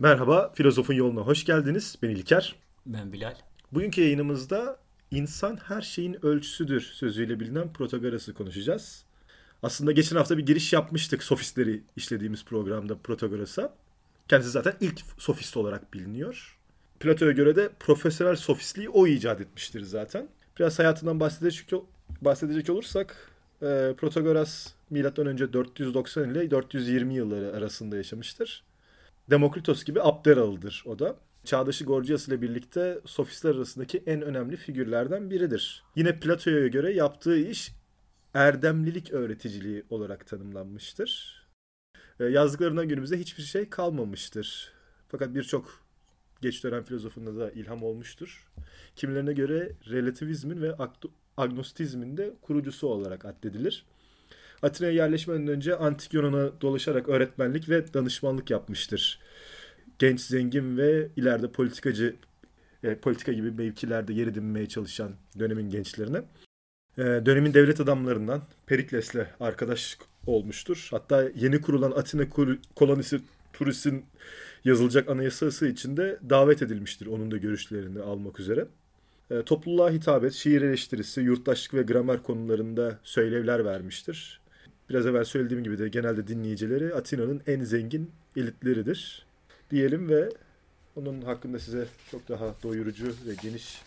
Merhaba, Filozofun Yoluna hoş geldiniz. Ben İlker. Ben Bilal. Bugünkü yayınımızda insan her şeyin ölçüsüdür sözüyle bilinen Protagoras'ı konuşacağız. Aslında geçen hafta bir giriş yapmıştık sofistleri işlediğimiz programda Protagoras'a. Kendisi zaten ilk sofist olarak biliniyor. Plato'ya göre de profesyonel sofistliği o icat etmiştir zaten. Biraz hayatından bahsedecek, bahsedecek olursak e, Protagoras M.Ö. 490 ile 420 yılları arasında yaşamıştır. Demokritos gibi Abderalı'dır o da. Çağdaşı Gorgias ile birlikte sofistler arasındaki en önemli figürlerden biridir. Yine Plato'ya göre yaptığı iş erdemlilik öğreticiliği olarak tanımlanmıştır. E, yazdıklarından günümüzde hiçbir şey kalmamıştır. Fakat birçok geç dönem filozofunda da ilham olmuştur. Kimilerine göre relativizmin ve agnostizmin de kurucusu olarak addedilir. Atina'ya yerleşmeden önce Antik Yunan'a dolaşarak öğretmenlik ve danışmanlık yapmıştır. Genç, zengin ve ileride politikacı, e, politika gibi mevkilerde yer edinmeye çalışan dönemin gençlerine. E, dönemin devlet adamlarından Perikles'le arkadaş olmuştur. Hatta yeni kurulan Atina kolonisi turistin yazılacak anayasası içinde davet edilmiştir onun da görüşlerini almak üzere. E, topluluğa hitabet, şiir eleştirisi, yurttaşlık ve gramer konularında söylevler vermiştir. Biraz evvel söylediğim gibi de genelde dinleyicileri Atina'nın en zengin elitleridir diyelim ve onun hakkında size çok daha doyurucu ve geniş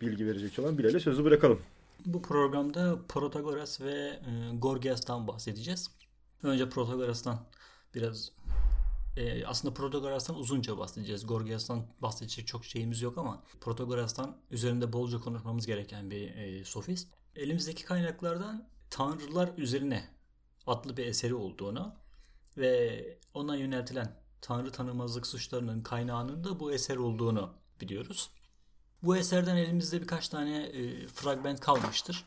bilgi verecek olan Bilal'e sözü bırakalım. Bu programda Protagoras ve e, Gorgias'tan bahsedeceğiz. Önce Protagoras'tan biraz e, aslında Protagoras'tan uzunca bahsedeceğiz. Gorgias'tan bahsedecek çok şeyimiz yok ama Protagoras'tan üzerinde bolca konuşmamız gereken bir e, sofist. Elimizdeki kaynaklardan Tanrılar üzerine adlı bir eseri olduğunu ve ona yöneltilen Tanrı tanımazlık suçlarının kaynağının da bu eser olduğunu biliyoruz. Bu eserden elimizde birkaç tane e, fragment kalmıştır.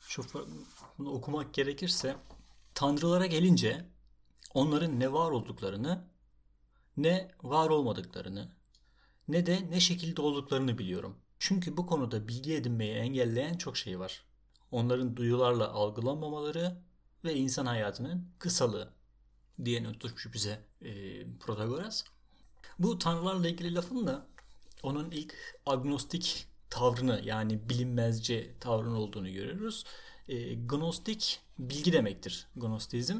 Şu bunu okumak gerekirse Tanrılara gelince onların ne var olduklarını ne var olmadıklarını ne de ne şekilde olduklarını biliyorum. Çünkü bu konuda bilgi edinmeyi engelleyen çok şey var. Onların duyularla algılanmamaları ve insan hayatının kısalığı diye not bize e, Protagoras. Bu tanrılarla ilgili lafın da onun ilk agnostik tavrını yani bilinmezce tavrın olduğunu görüyoruz. E, gnostik bilgi demektir. Gnostizm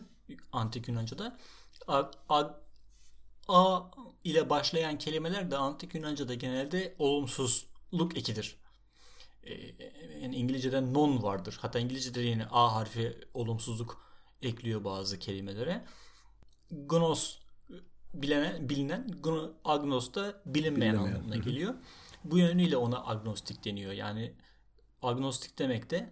antik Yunanca'da. A, a, a ile başlayan kelimeler de antik Yunanca'da genelde olumsuzluk ekidir. E, yani İngilizce'de non vardır. Hatta İngilizce'de yine a harfi olumsuzluk ekliyor bazı kelimelere. Gnos bilinen, bilinen agnos da bilinmeyen, bilinmeyen. anlamına geliyor. Bu yönüyle ona agnostik deniyor. Yani agnostik demek de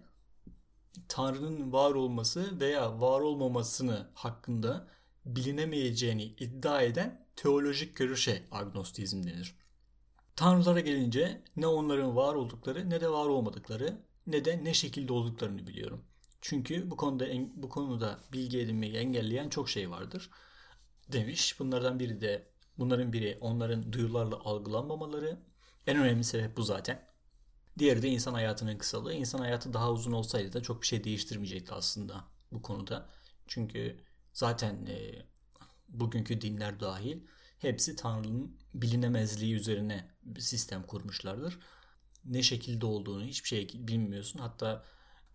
Tanrı'nın var olması veya var olmamasını hakkında bilinemeyeceğini iddia eden teolojik görüşe agnostizm denir. Tanrılara gelince ne onların var oldukları ne de var olmadıkları ne de ne şekilde olduklarını biliyorum. Çünkü bu konuda bu konuda bilgi edinmeyi engelleyen çok şey vardır demiş. Bunlardan biri de bunların biri onların duyularla algılanmamaları. En önemli sebep bu zaten. Diğeri de insan hayatının kısalığı. İnsan hayatı daha uzun olsaydı da çok bir şey değiştirmeyecekti aslında bu konuda. Çünkü zaten e, bugünkü dinler dahil hepsi Tanrı'nın bilinemezliği üzerine bir sistem kurmuşlardır. Ne şekilde olduğunu hiçbir şey bilmiyorsun. Hatta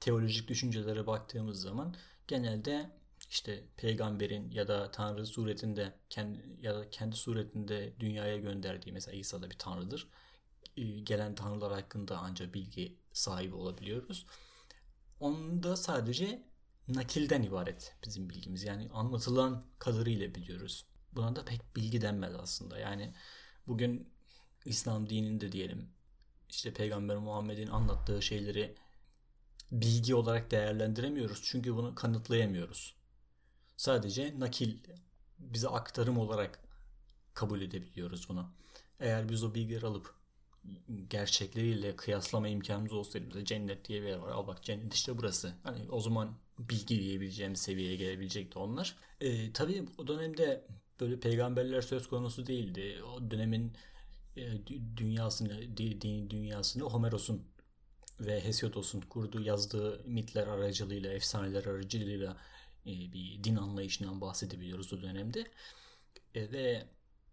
teolojik düşüncelere baktığımız zaman genelde işte peygamberin ya da tanrı suretinde kendi ya da kendi suretinde dünyaya gönderdiği mesela İsa da bir tanrıdır. Ee, gelen tanrılar hakkında ancak bilgi sahibi olabiliyoruz. Onda sadece nakilden ibaret bizim bilgimiz. Yani anlatılan kadarıyla biliyoruz. Buna da pek bilgi denmez aslında. Yani bugün İslam dininde diyelim işte Peygamber Muhammed'in anlattığı şeyleri bilgi olarak değerlendiremiyoruz. Çünkü bunu kanıtlayamıyoruz. Sadece nakil bize aktarım olarak kabul edebiliyoruz bunu. Eğer biz o bilgileri alıp gerçekleriyle kıyaslama imkanımız olsaydı mesela cennet diye bir yer var. Al bak cennet işte burası. Hani o zaman bilgi diyebileceğimiz seviyeye gelebilecekti onlar. E, tabii o dönemde böyle peygamberler söz konusu değildi. O dönemin e, dünyasını, dini dünyasını Homeros'un ve Hesiodos'un kurduğu yazdığı mitler aracılığıyla, efsaneler aracılığıyla e, bir din anlayışından bahsedebiliyoruz o dönemde. E, ve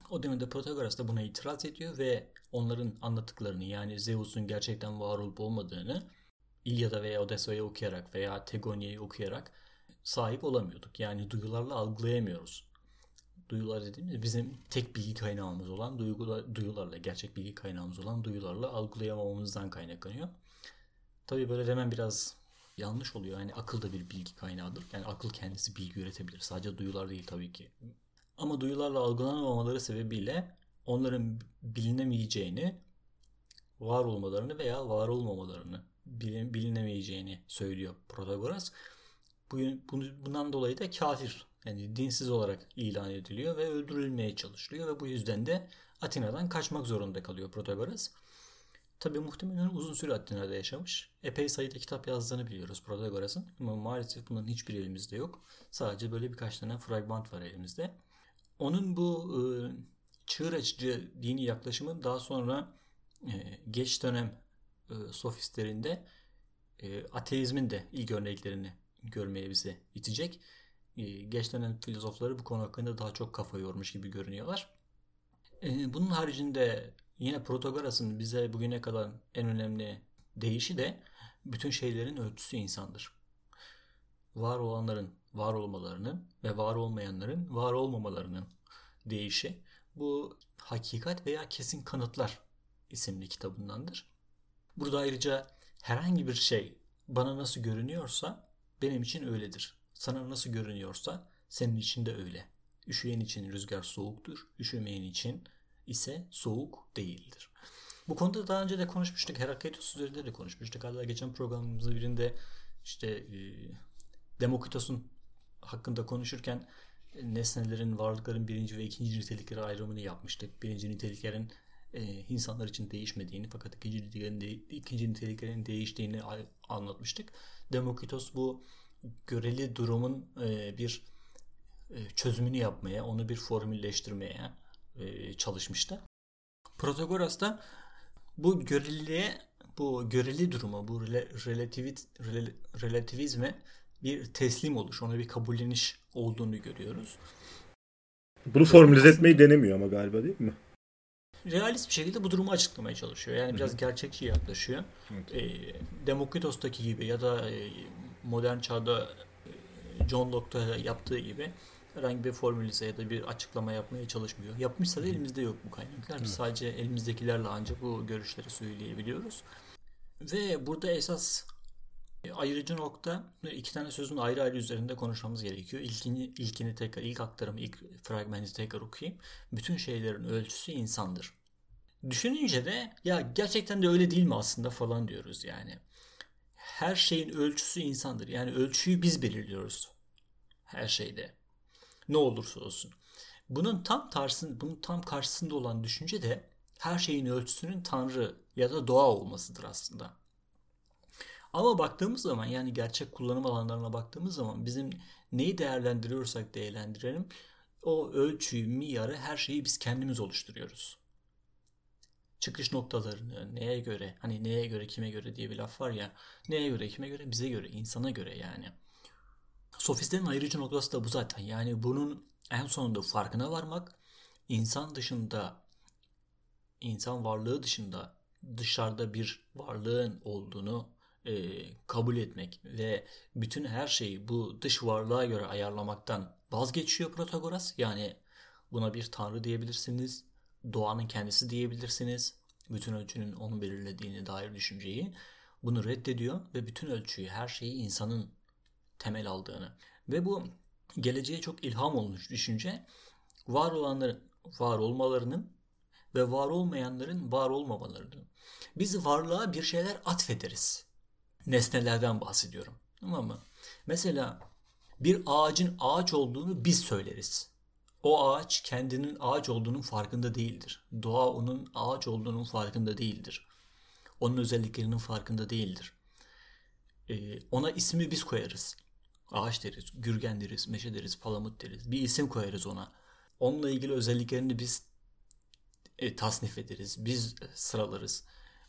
O dönemde Protagoras da buna itiraz ediyor ve onların anlattıklarını yani Zeus'un gerçekten var olup olmadığını İlyada veya Odessa'yı okuyarak veya Tegonia'yı okuyarak sahip olamıyorduk. Yani duyularla algılayamıyoruz. Duyular dediğimiz bizim tek bilgi kaynağımız olan duygular, duyularla, gerçek bilgi kaynağımız olan duyularla algılayamamamızdan kaynaklanıyor. Tabii böyle demem biraz yanlış oluyor. Yani akıl da bir bilgi kaynağıdır. Yani akıl kendisi bilgi üretebilir. Sadece duyular değil tabii ki. Ama duyularla algılanamamaları sebebiyle onların bilinemeyeceğini, var olmalarını veya var olmamalarını bilinemeyeceğini söylüyor Protagoras. Bundan dolayı da kafir yani dinsiz olarak ilan ediliyor ve öldürülmeye çalışılıyor ve bu yüzden de Atina'dan kaçmak zorunda kalıyor Protagoras. Tabi muhtemelen uzun süre Atina'da yaşamış. Epey sayıda kitap yazdığını biliyoruz Protagoras'ın. Ama maalesef bunların hiçbir elimizde yok. Sadece böyle birkaç tane fragman var elimizde. Onun bu e, çığır açıcı dini yaklaşımı daha sonra e, geç dönem e, sofistlerinde e, ateizmin de ilk örneklerini görmeye bize itecek. E, geç dönem filozofları bu konu hakkında daha çok kafa yormuş gibi görünüyorlar. E, bunun haricinde yine Protagoras'ın bize bugüne kadar en önemli değişi de bütün şeylerin ölçüsü insandır. Var olanların var olmalarının ve var olmayanların var olmamalarının değişi. Bu Hakikat veya Kesin Kanıtlar isimli kitabındandır. Burada ayrıca herhangi bir şey bana nasıl görünüyorsa benim için öyledir. Sana nasıl görünüyorsa senin için de öyle. Üşüyen için rüzgar soğuktur, üşümeyen için ise soğuk değildir. Bu konuda daha önce de konuşmuştuk. Herakleitos üzerinde de konuşmuştuk. Hatta geçen programımızda birinde işte e, Demokritos'un hakkında konuşurken nesnelerin, varlıkların birinci ve ikinci nitelikleri ayrımını yapmıştık. Birinci niteliklerin e, insanlar için değişmediğini fakat ikinci niteliklerin, de, ikinci niteliklerin değiştiğini anlatmıştık. Demokritos bu göreli durumun e, bir e, çözümünü yapmaya, onu bir formülleştirmeye e, çalışmıştı. Protagoras da bu göreliliğe, bu göreli duruma, bu relativiz, relativizme bir teslim oluş, ona bir kabulleniş olduğunu görüyoruz. Bunu formülize etmeyi denemiyor ama galiba değil mi? realist bir şekilde bu durumu açıklamaya çalışıyor. Yani biraz gerçekçi yaklaşıyor. Evet. E, Demokritos'taki gibi ya da e, modern çağda e, John Locke'da yaptığı gibi herhangi bir formülize ya da bir açıklama yapmaya çalışmıyor. Yapmışsa da elimizde yok bu kaynaklar. Biz sadece elimizdekilerle ancak bu görüşleri söyleyebiliyoruz. Ve burada esas e, ayırıcı nokta iki tane sözün ayrı ayrı üzerinde konuşmamız gerekiyor. İlkini, ilkini tekrar, ilk aktarımı, ilk fragmanı tekrar okuyayım. Bütün şeylerin ölçüsü insandır. Düşününce de ya gerçekten de öyle değil mi aslında falan diyoruz yani. Her şeyin ölçüsü insandır. Yani ölçüyü biz belirliyoruz. Her şeyde. Ne olursa olsun. Bunun tam tarsın, bunun tam karşısında olan düşünce de her şeyin ölçüsünün tanrı ya da doğa olmasıdır aslında. Ama baktığımız zaman yani gerçek kullanım alanlarına baktığımız zaman bizim neyi değerlendiriyorsak değerlendirelim o ölçüyü, miyarı, her şeyi biz kendimiz oluşturuyoruz. Çıkış noktalarını neye göre, hani neye göre, kime göre diye bir laf var ya. Neye göre, kime göre, bize göre, insana göre yani. Sofistlerin ayrıcı noktası da bu zaten. Yani bunun en sonunda farkına varmak, insan dışında, insan varlığı dışında dışarıda bir varlığın olduğunu e, kabul etmek ve bütün her şeyi bu dış varlığa göre ayarlamaktan vazgeçiyor Protagoras. Yani buna bir tanrı diyebilirsiniz, doğanın kendisi diyebilirsiniz. Bütün ölçünün onu belirlediğini dair düşünceyi bunu reddediyor ve bütün ölçüyü, her şeyi insanın temel aldığını ve bu geleceğe çok ilham olmuş düşünce var olanların var olmalarının ve var olmayanların var olmamalarını. Biz varlığa bir şeyler atfederiz nesnelerden bahsediyorum. Tamam mı? Mesela bir ağacın ağaç olduğunu biz söyleriz. O ağaç kendinin ağaç olduğunun farkında değildir. Doğa onun ağaç olduğunun farkında değildir. Onun özelliklerinin farkında değildir. Ee, ona ismi biz koyarız. Ağaç deriz, gürgen deriz, meşe deriz, palamut deriz. Bir isim koyarız ona. Onunla ilgili özelliklerini biz e, tasnif ederiz, biz e, sıralarız.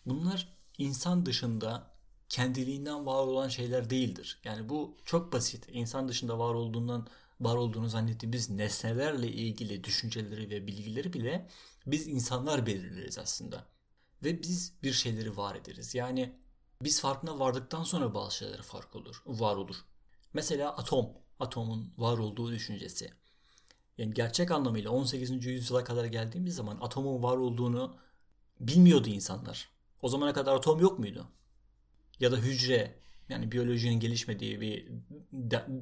Bunlar insan dışında kendiliğinden var olan şeyler değildir. Yani bu çok basit. İnsan dışında var olduğundan var olduğunu zannettiğimiz nesnelerle ilgili düşünceleri ve bilgileri bile biz insanlar belirleriz aslında. Ve biz bir şeyleri var ederiz. Yani biz farkına vardıktan sonra bazı şeyler fark olur, var olur. Mesela atom, atomun var olduğu düşüncesi. Yani gerçek anlamıyla 18. yüzyıla kadar geldiğimiz zaman atomun var olduğunu bilmiyordu insanlar. O zamana kadar atom yok muydu? Ya da hücre, yani biyolojinin gelişmediği bir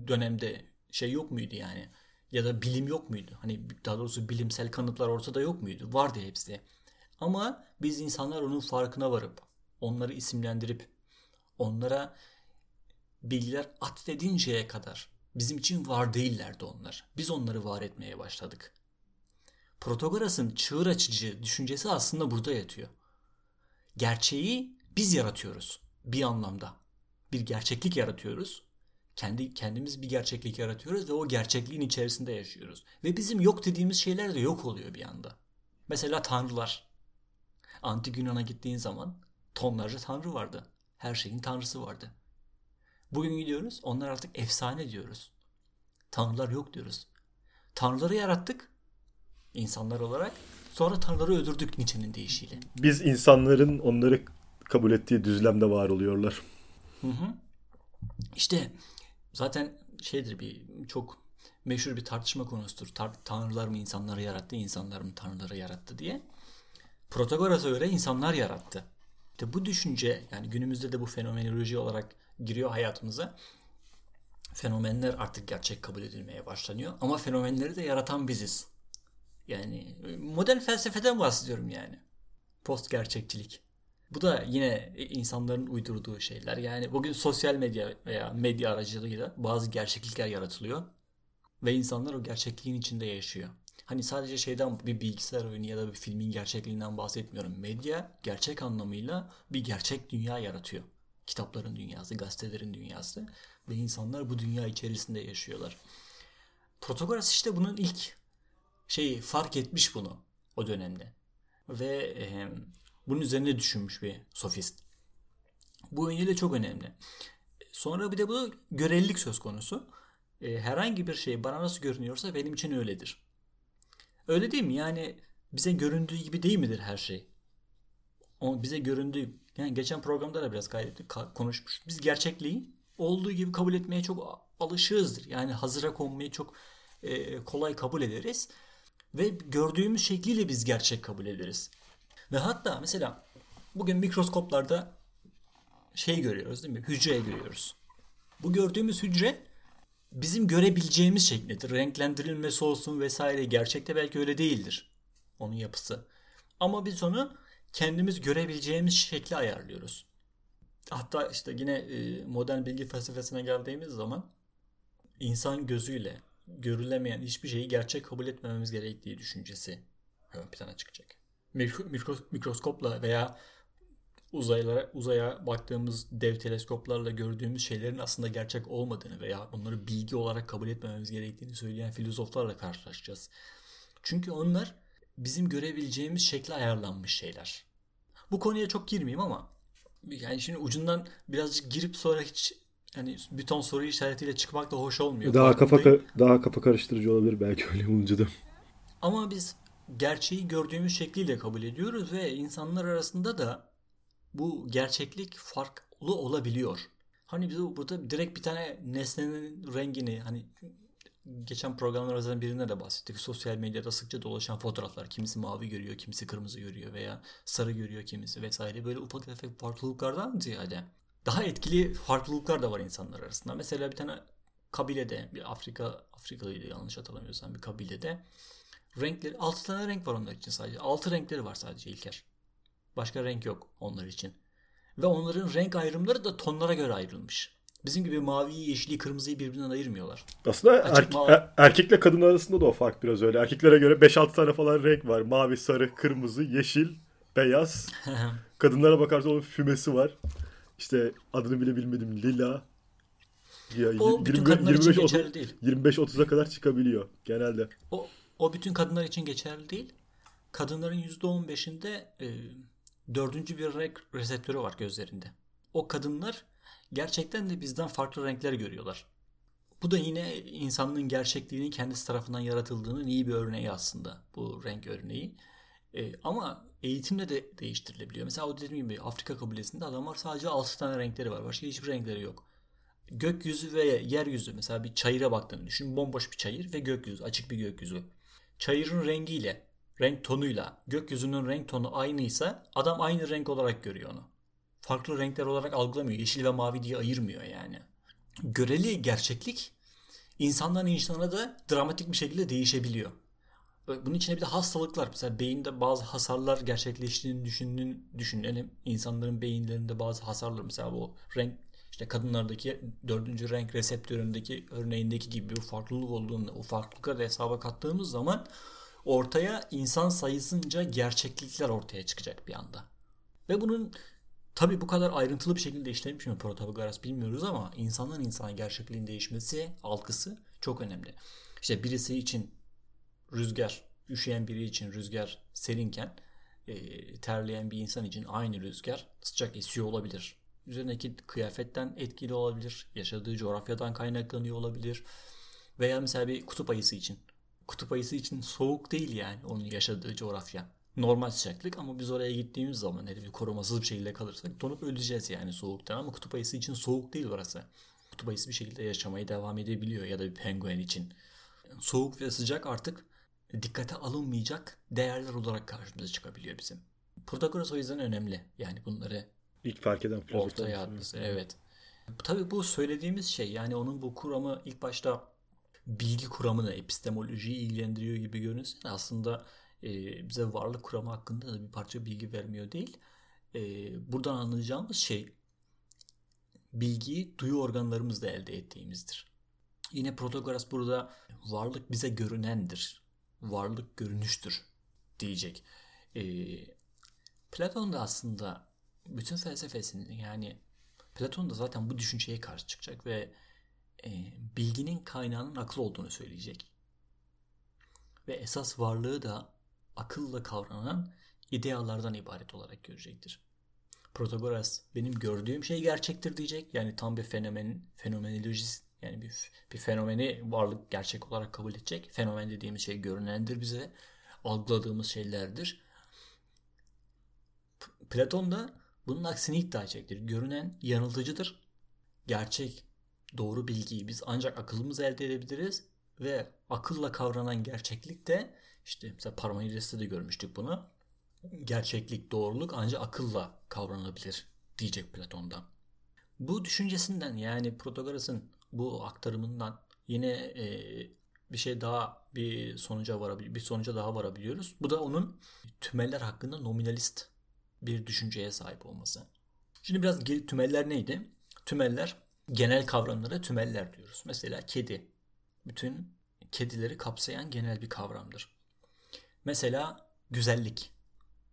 dönemde şey yok muydu yani? Ya da bilim yok muydu? Hani daha doğrusu bilimsel kanıtlar ortada yok muydu? Vardı hepsi. Ama biz insanlar onun farkına varıp, onları isimlendirip, onlara bilgiler atfedinceye kadar bizim için var değillerdi onlar. Biz onları var etmeye başladık. Protagoras'ın çığır açıcı düşüncesi aslında burada yatıyor. Gerçeği biz yaratıyoruz bir anlamda. Bir gerçeklik yaratıyoruz. Kendi kendimiz bir gerçeklik yaratıyoruz ve o gerçekliğin içerisinde yaşıyoruz. Ve bizim yok dediğimiz şeyler de yok oluyor bir anda. Mesela tanrılar. Antik Yunan'a gittiğin zaman tonlarca tanrı vardı. Her şeyin tanrısı vardı. Bugün gidiyoruz onlar artık efsane diyoruz. Tanrılar yok diyoruz. Tanrıları yarattık insanlar olarak. Sonra tanrıları öldürdük Nietzsche'nin deyişiyle. Biz insanların onları kabul ettiği düzlemde var oluyorlar. Hı hı. İşte zaten şeydir bir çok meşhur bir tartışma konusudur. Tar- tanrılar mı insanları yarattı, insanlar mı tanrıları yarattı diye. Protagoras'a göre insanlar yarattı. İşte bu düşünce yani günümüzde de bu fenomenoloji olarak giriyor hayatımıza. Fenomenler artık gerçek kabul edilmeye başlanıyor. Ama fenomenleri de yaratan biziz. Yani modern felsefeden bahsediyorum yani. Post gerçekçilik. Bu da yine insanların uydurduğu şeyler. Yani bugün sosyal medya veya medya aracılığıyla bazı gerçeklikler yaratılıyor. Ve insanlar o gerçekliğin içinde yaşıyor. Hani sadece şeyden bir bilgisayar oyunu ya da bir filmin gerçekliğinden bahsetmiyorum. Medya gerçek anlamıyla bir gerçek dünya yaratıyor. Kitapların dünyası, gazetelerin dünyası ve insanlar bu dünya içerisinde yaşıyorlar. Protagoras işte bunun ilk şeyi fark etmiş bunu o dönemde. Ve e, bunun üzerine düşünmüş bir sofist. Bu yönüyle çok önemli. Sonra bir de bu görelilik söz konusu. E, herhangi bir şey bana nasıl görünüyorsa benim için öyledir. Öyle değil mi? Yani bize göründüğü gibi değil midir her şey? O bize göründüğü yani geçen programda da biraz kaydettik, konuşmuş. Biz gerçekliği olduğu gibi kabul etmeye çok alışığızdır. Yani hazıra konmayı çok e, kolay kabul ederiz. Ve gördüğümüz şekliyle biz gerçek kabul ederiz. Ve hatta mesela bugün mikroskoplarda şey görüyoruz değil mi? Hücre görüyoruz. Bu gördüğümüz hücre bizim görebileceğimiz şeklidir. Renklendirilmesi olsun vesaire. Gerçekte belki öyle değildir. Onun yapısı. Ama biz onu kendimiz görebileceğimiz şekli ayarlıyoruz. Hatta işte yine e, modern bilgi felsefesine geldiğimiz zaman insan gözüyle görülemeyen hiçbir şeyi gerçek kabul etmememiz gerektiği düşüncesi ön plana çıkacak mikroskopla veya uzaylara uzaya baktığımız dev teleskoplarla gördüğümüz şeylerin aslında gerçek olmadığını veya onları bilgi olarak kabul etmememiz gerektiğini söyleyen filozoflarla karşılaşacağız. Çünkü onlar bizim görebileceğimiz şekle ayarlanmış şeyler. Bu konuya çok girmeyeyim ama yani şimdi ucundan birazcık girip sonra hiç yani bir ton soru işaretiyle çıkmak da hoş olmuyor. Daha kafa daha kafa karıştırıcı olabilir belki öyle olunca da. Ama biz gerçeği gördüğümüz şekliyle kabul ediyoruz ve insanlar arasında da bu gerçeklik farklı olabiliyor. Hani biz burada direkt bir tane nesnenin rengini hani geçen programlarımızdan birinde de bahsettik. Sosyal medyada sıkça dolaşan fotoğraflar. Kimisi mavi görüyor, kimisi kırmızı görüyor veya sarı görüyor kimisi vesaire. Böyle ufak tefek farklılıklardan ziyade daha etkili farklılıklar da var insanlar arasında. Mesela bir tane kabilede bir Afrika Afrikalıydı yanlış hatırlamıyorsam bir kabilede renkleri 6 tane renk var onlar için sadece. 6 renkleri var sadece İlker. Başka renk yok onlar için. Ve onların renk ayrımları da tonlara göre ayrılmış. Bizim gibi maviyi, yeşili, kırmızıyı birbirinden ayırmıyorlar. Aslında er- mavi... er- erkekle kadın arasında da o fark biraz öyle. Erkeklere göre 5-6 tane falan renk var. Mavi, sarı, kırmızı, yeşil, beyaz. Kadınlara bakarsan onun fümesi var. İşte adını bile bilmedim lila. Ya, o 20, bütün kadınlar 25, için geçerli 30, değil. 25-30'a kadar çıkabiliyor genelde. O o bütün kadınlar için geçerli değil. Kadınların %15'inde e, dördüncü bir renk reseptörü var gözlerinde. O kadınlar gerçekten de bizden farklı renkler görüyorlar. Bu da yine insanlığın gerçekliğinin kendisi tarafından yaratıldığının iyi bir örneği aslında bu renk örneği. E, ama eğitimle de değiştirilebiliyor. Mesela o dediğim gibi Afrika kabilesinde adamlar sadece 6 tane renkleri var. Başka hiçbir renkleri yok. Gökyüzü ve yeryüzü mesela bir çayıra baktığını düşün. Bomboş bir çayır ve gökyüzü, açık bir gökyüzü. Çayırın rengiyle, renk tonuyla gökyüzünün renk tonu aynıysa adam aynı renk olarak görüyor onu. Farklı renkler olarak algılamıyor. Yeşil ve mavi diye ayırmıyor yani. Göreli gerçeklik insandan insana da dramatik bir şekilde değişebiliyor. Bunun içine bir de hastalıklar. Mesela beyinde bazı hasarlar gerçekleştiğini düşündüğün, düşünelim. İnsanların beyinlerinde bazı hasarlar. Mesela bu renk işte kadınlardaki dördüncü renk reseptöründeki örneğindeki gibi bir farklılık olduğunu o farklılıkları hesaba kattığımız zaman ortaya insan sayısınca gerçeklikler ortaya çıkacak bir anda. Ve bunun tabi bu kadar ayrıntılı bir şekilde işlenmiş mi Protagoras bilmiyoruz ama insandan insana gerçekliğin değişmesi, algısı çok önemli. İşte birisi için rüzgar, üşüyen biri için rüzgar serinken e, terleyen bir insan için aynı rüzgar sıcak esiyor olabilir. Üzerindeki kıyafetten etkili olabilir, yaşadığı coğrafyadan kaynaklanıyor olabilir. Veya mesela bir kutup ayısı için. Kutup ayısı için soğuk değil yani onun yaşadığı coğrafya. Normal sıcaklık ama biz oraya gittiğimiz zaman hele bir korumasız bir şekilde kalırsak donup öleceğiz yani soğuktan ama kutup ayısı için soğuk değil orası. Kutup ayısı bir şekilde yaşamaya devam edebiliyor ya da bir penguen için. Soğuk ve sıcak artık dikkate alınmayacak değerler olarak karşımıza çıkabiliyor bizim. Protagoras o yüzden önemli. Yani bunları ilk fark eden ortaya atması. Evet. Tabii bu söylediğimiz şey yani onun bu kuramı ilk başta bilgi kuramını, epistemolojiyi ilgilendiriyor gibi görünse de aslında e, bize varlık kuramı hakkında da bir parça bilgi vermiyor değil. E, buradan anlayacağımız şey bilgiyi duyu organlarımızla elde ettiğimizdir. Yine Protagoras burada varlık bize görünendir varlık görünüştür diyecek. E, Platon da aslında bütün felsefesinin yani Platon da zaten bu düşünceye karşı çıkacak ve e, bilginin kaynağının akıl olduğunu söyleyecek. Ve esas varlığı da akılla kavranan idealardan ibaret olarak görecektir. Protagoras benim gördüğüm şey gerçektir diyecek. Yani tam bir fenomen fenomenolojist yani bir, bir fenomeni varlık gerçek olarak kabul edecek. Fenomen dediğimiz şey görünendir bize. Algıladığımız şeylerdir. Platon da bunun aksini iddia edecektir. Görünen yanıltıcıdır. Gerçek, doğru bilgiyi biz ancak akıllımız elde edebiliriz ve akılla kavranan gerçeklik de işte mesela Parmenides'te de görmüştük bunu. Gerçeklik, doğruluk ancak akılla kavranabilir diyecek Platon'dan. Bu düşüncesinden yani Protagoras'ın bu aktarımından yine e, bir şey daha bir sonuca varabilir bir sonuca daha varabiliyoruz. Bu da onun tümeller hakkında nominalist bir düşünceye sahip olması. Şimdi biraz geri tümeller neydi? Tümeller genel kavramlara tümeller diyoruz. Mesela kedi. Bütün kedileri kapsayan genel bir kavramdır. Mesela güzellik.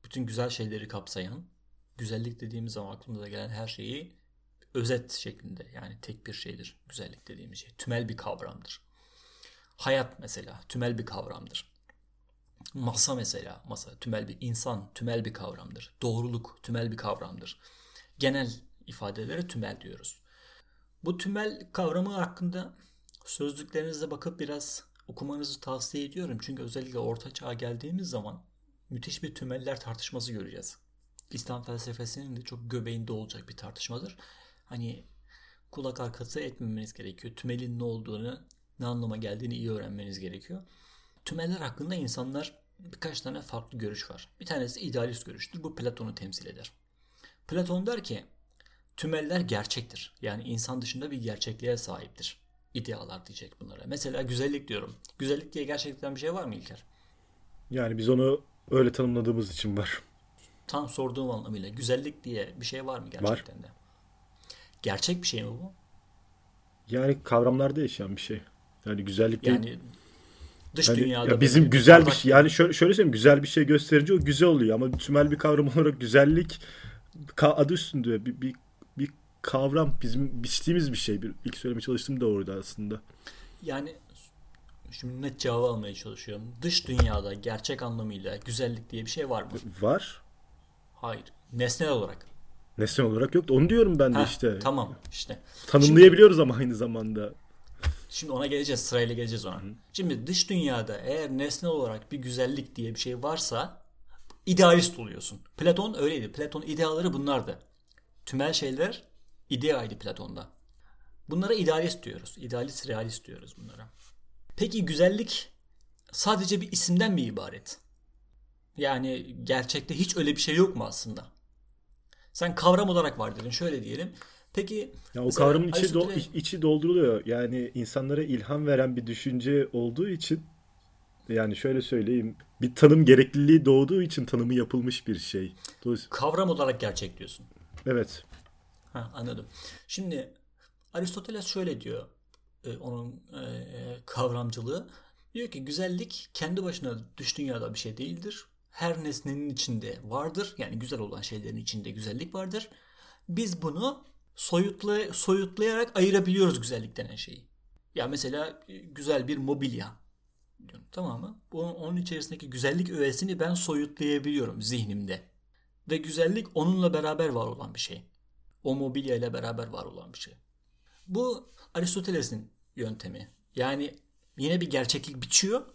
Bütün güzel şeyleri kapsayan, güzellik dediğimiz zaman aklımıza gelen her şeyi özet şeklinde yani tek bir şeydir güzellik dediğimiz şey. Tümel bir kavramdır. Hayat mesela tümel bir kavramdır. Masa mesela masa tümel bir insan tümel bir kavramdır. Doğruluk tümel bir kavramdır. Genel ifadelere tümel diyoruz. Bu tümel kavramı hakkında sözlüklerinize bakıp biraz okumanızı tavsiye ediyorum. Çünkü özellikle orta çağa geldiğimiz zaman müthiş bir tümeller tartışması göreceğiz. İslam felsefesinin de çok göbeğinde olacak bir tartışmadır hani kulak arkası etmemeniz gerekiyor. Tümelin ne olduğunu, ne anlama geldiğini iyi öğrenmeniz gerekiyor. Tümeller hakkında insanlar birkaç tane farklı görüş var. Bir tanesi idealist görüştür. Bu Platon'u temsil eder. Platon der ki tümeller gerçektir. Yani insan dışında bir gerçekliğe sahiptir. İdealar diyecek bunlara. Mesela güzellik diyorum. Güzellik diye gerçekten bir şey var mı İlker? Yani biz onu öyle tanımladığımız için var. Tam sorduğum anlamıyla güzellik diye bir şey var mı gerçekten var. de? Gerçek bir şey mi bu? Yani kavramlarda yaşayan bir şey. Yani güzellik değil. Dış yani, dünyada ya bizim güzel bir şey yani şöyle, şöyle söyleyeyim güzel bir şey gösterince o güzel oluyor ama tümel bir kavram olarak güzellik adı üstünde bir, bir, bir kavram bizim biçtiğimiz bir şey. Bir, ilk söylemeye çalıştığım da orada aslında. Yani şimdi net cevabı almaya çalışıyorum. Dış dünyada gerçek anlamıyla güzellik diye bir şey var mı? Var. Hayır. Nesnel olarak. Nesne olarak yoktu. Onu diyorum ben de Heh, işte. Tamam işte. Tanımlayabiliyoruz Şimdi, ama aynı zamanda. Şimdi ona geleceğiz. Sırayla geleceğiz ona. Şimdi dış dünyada eğer nesne olarak bir güzellik diye bir şey varsa idealist oluyorsun. Platon öyleydi. Platon idealları bunlardı. Tümel şeyler ideaydı Platon'da. Bunlara idealist diyoruz. İdealist, realist diyoruz bunlara. Peki güzellik sadece bir isimden mi ibaret? Yani gerçekte hiç öyle bir şey yok mu aslında? Sen kavram olarak var dedin. Şöyle diyelim. Peki Ya o kavramın içi, do- içi dolduruluyor. Yani insanlara ilham veren bir düşünce olduğu için yani şöyle söyleyeyim bir tanım gerekliliği doğduğu için tanımı yapılmış bir şey. Dolayısıyla kavram olarak gerçek diyorsun. evet. Ha, anladım. Şimdi Aristoteles şöyle diyor e, onun e, kavramcılığı. Diyor ki güzellik kendi başına dış dünyada bir şey değildir. Her nesnenin içinde vardır. Yani güzel olan şeylerin içinde güzellik vardır. Biz bunu soyutla, soyutlayarak ayırabiliyoruz güzellik denen şeyi. Ya mesela e, güzel bir mobilya. Tamam mı? Bu- Onun içerisindeki güzellik öğesini ben soyutlayabiliyorum zihnimde. Ve güzellik onunla beraber var olan bir şey o mobilya ile beraber var olan bir şey. Bu Aristoteles'in yöntemi. Yani yine bir gerçeklik biçiyor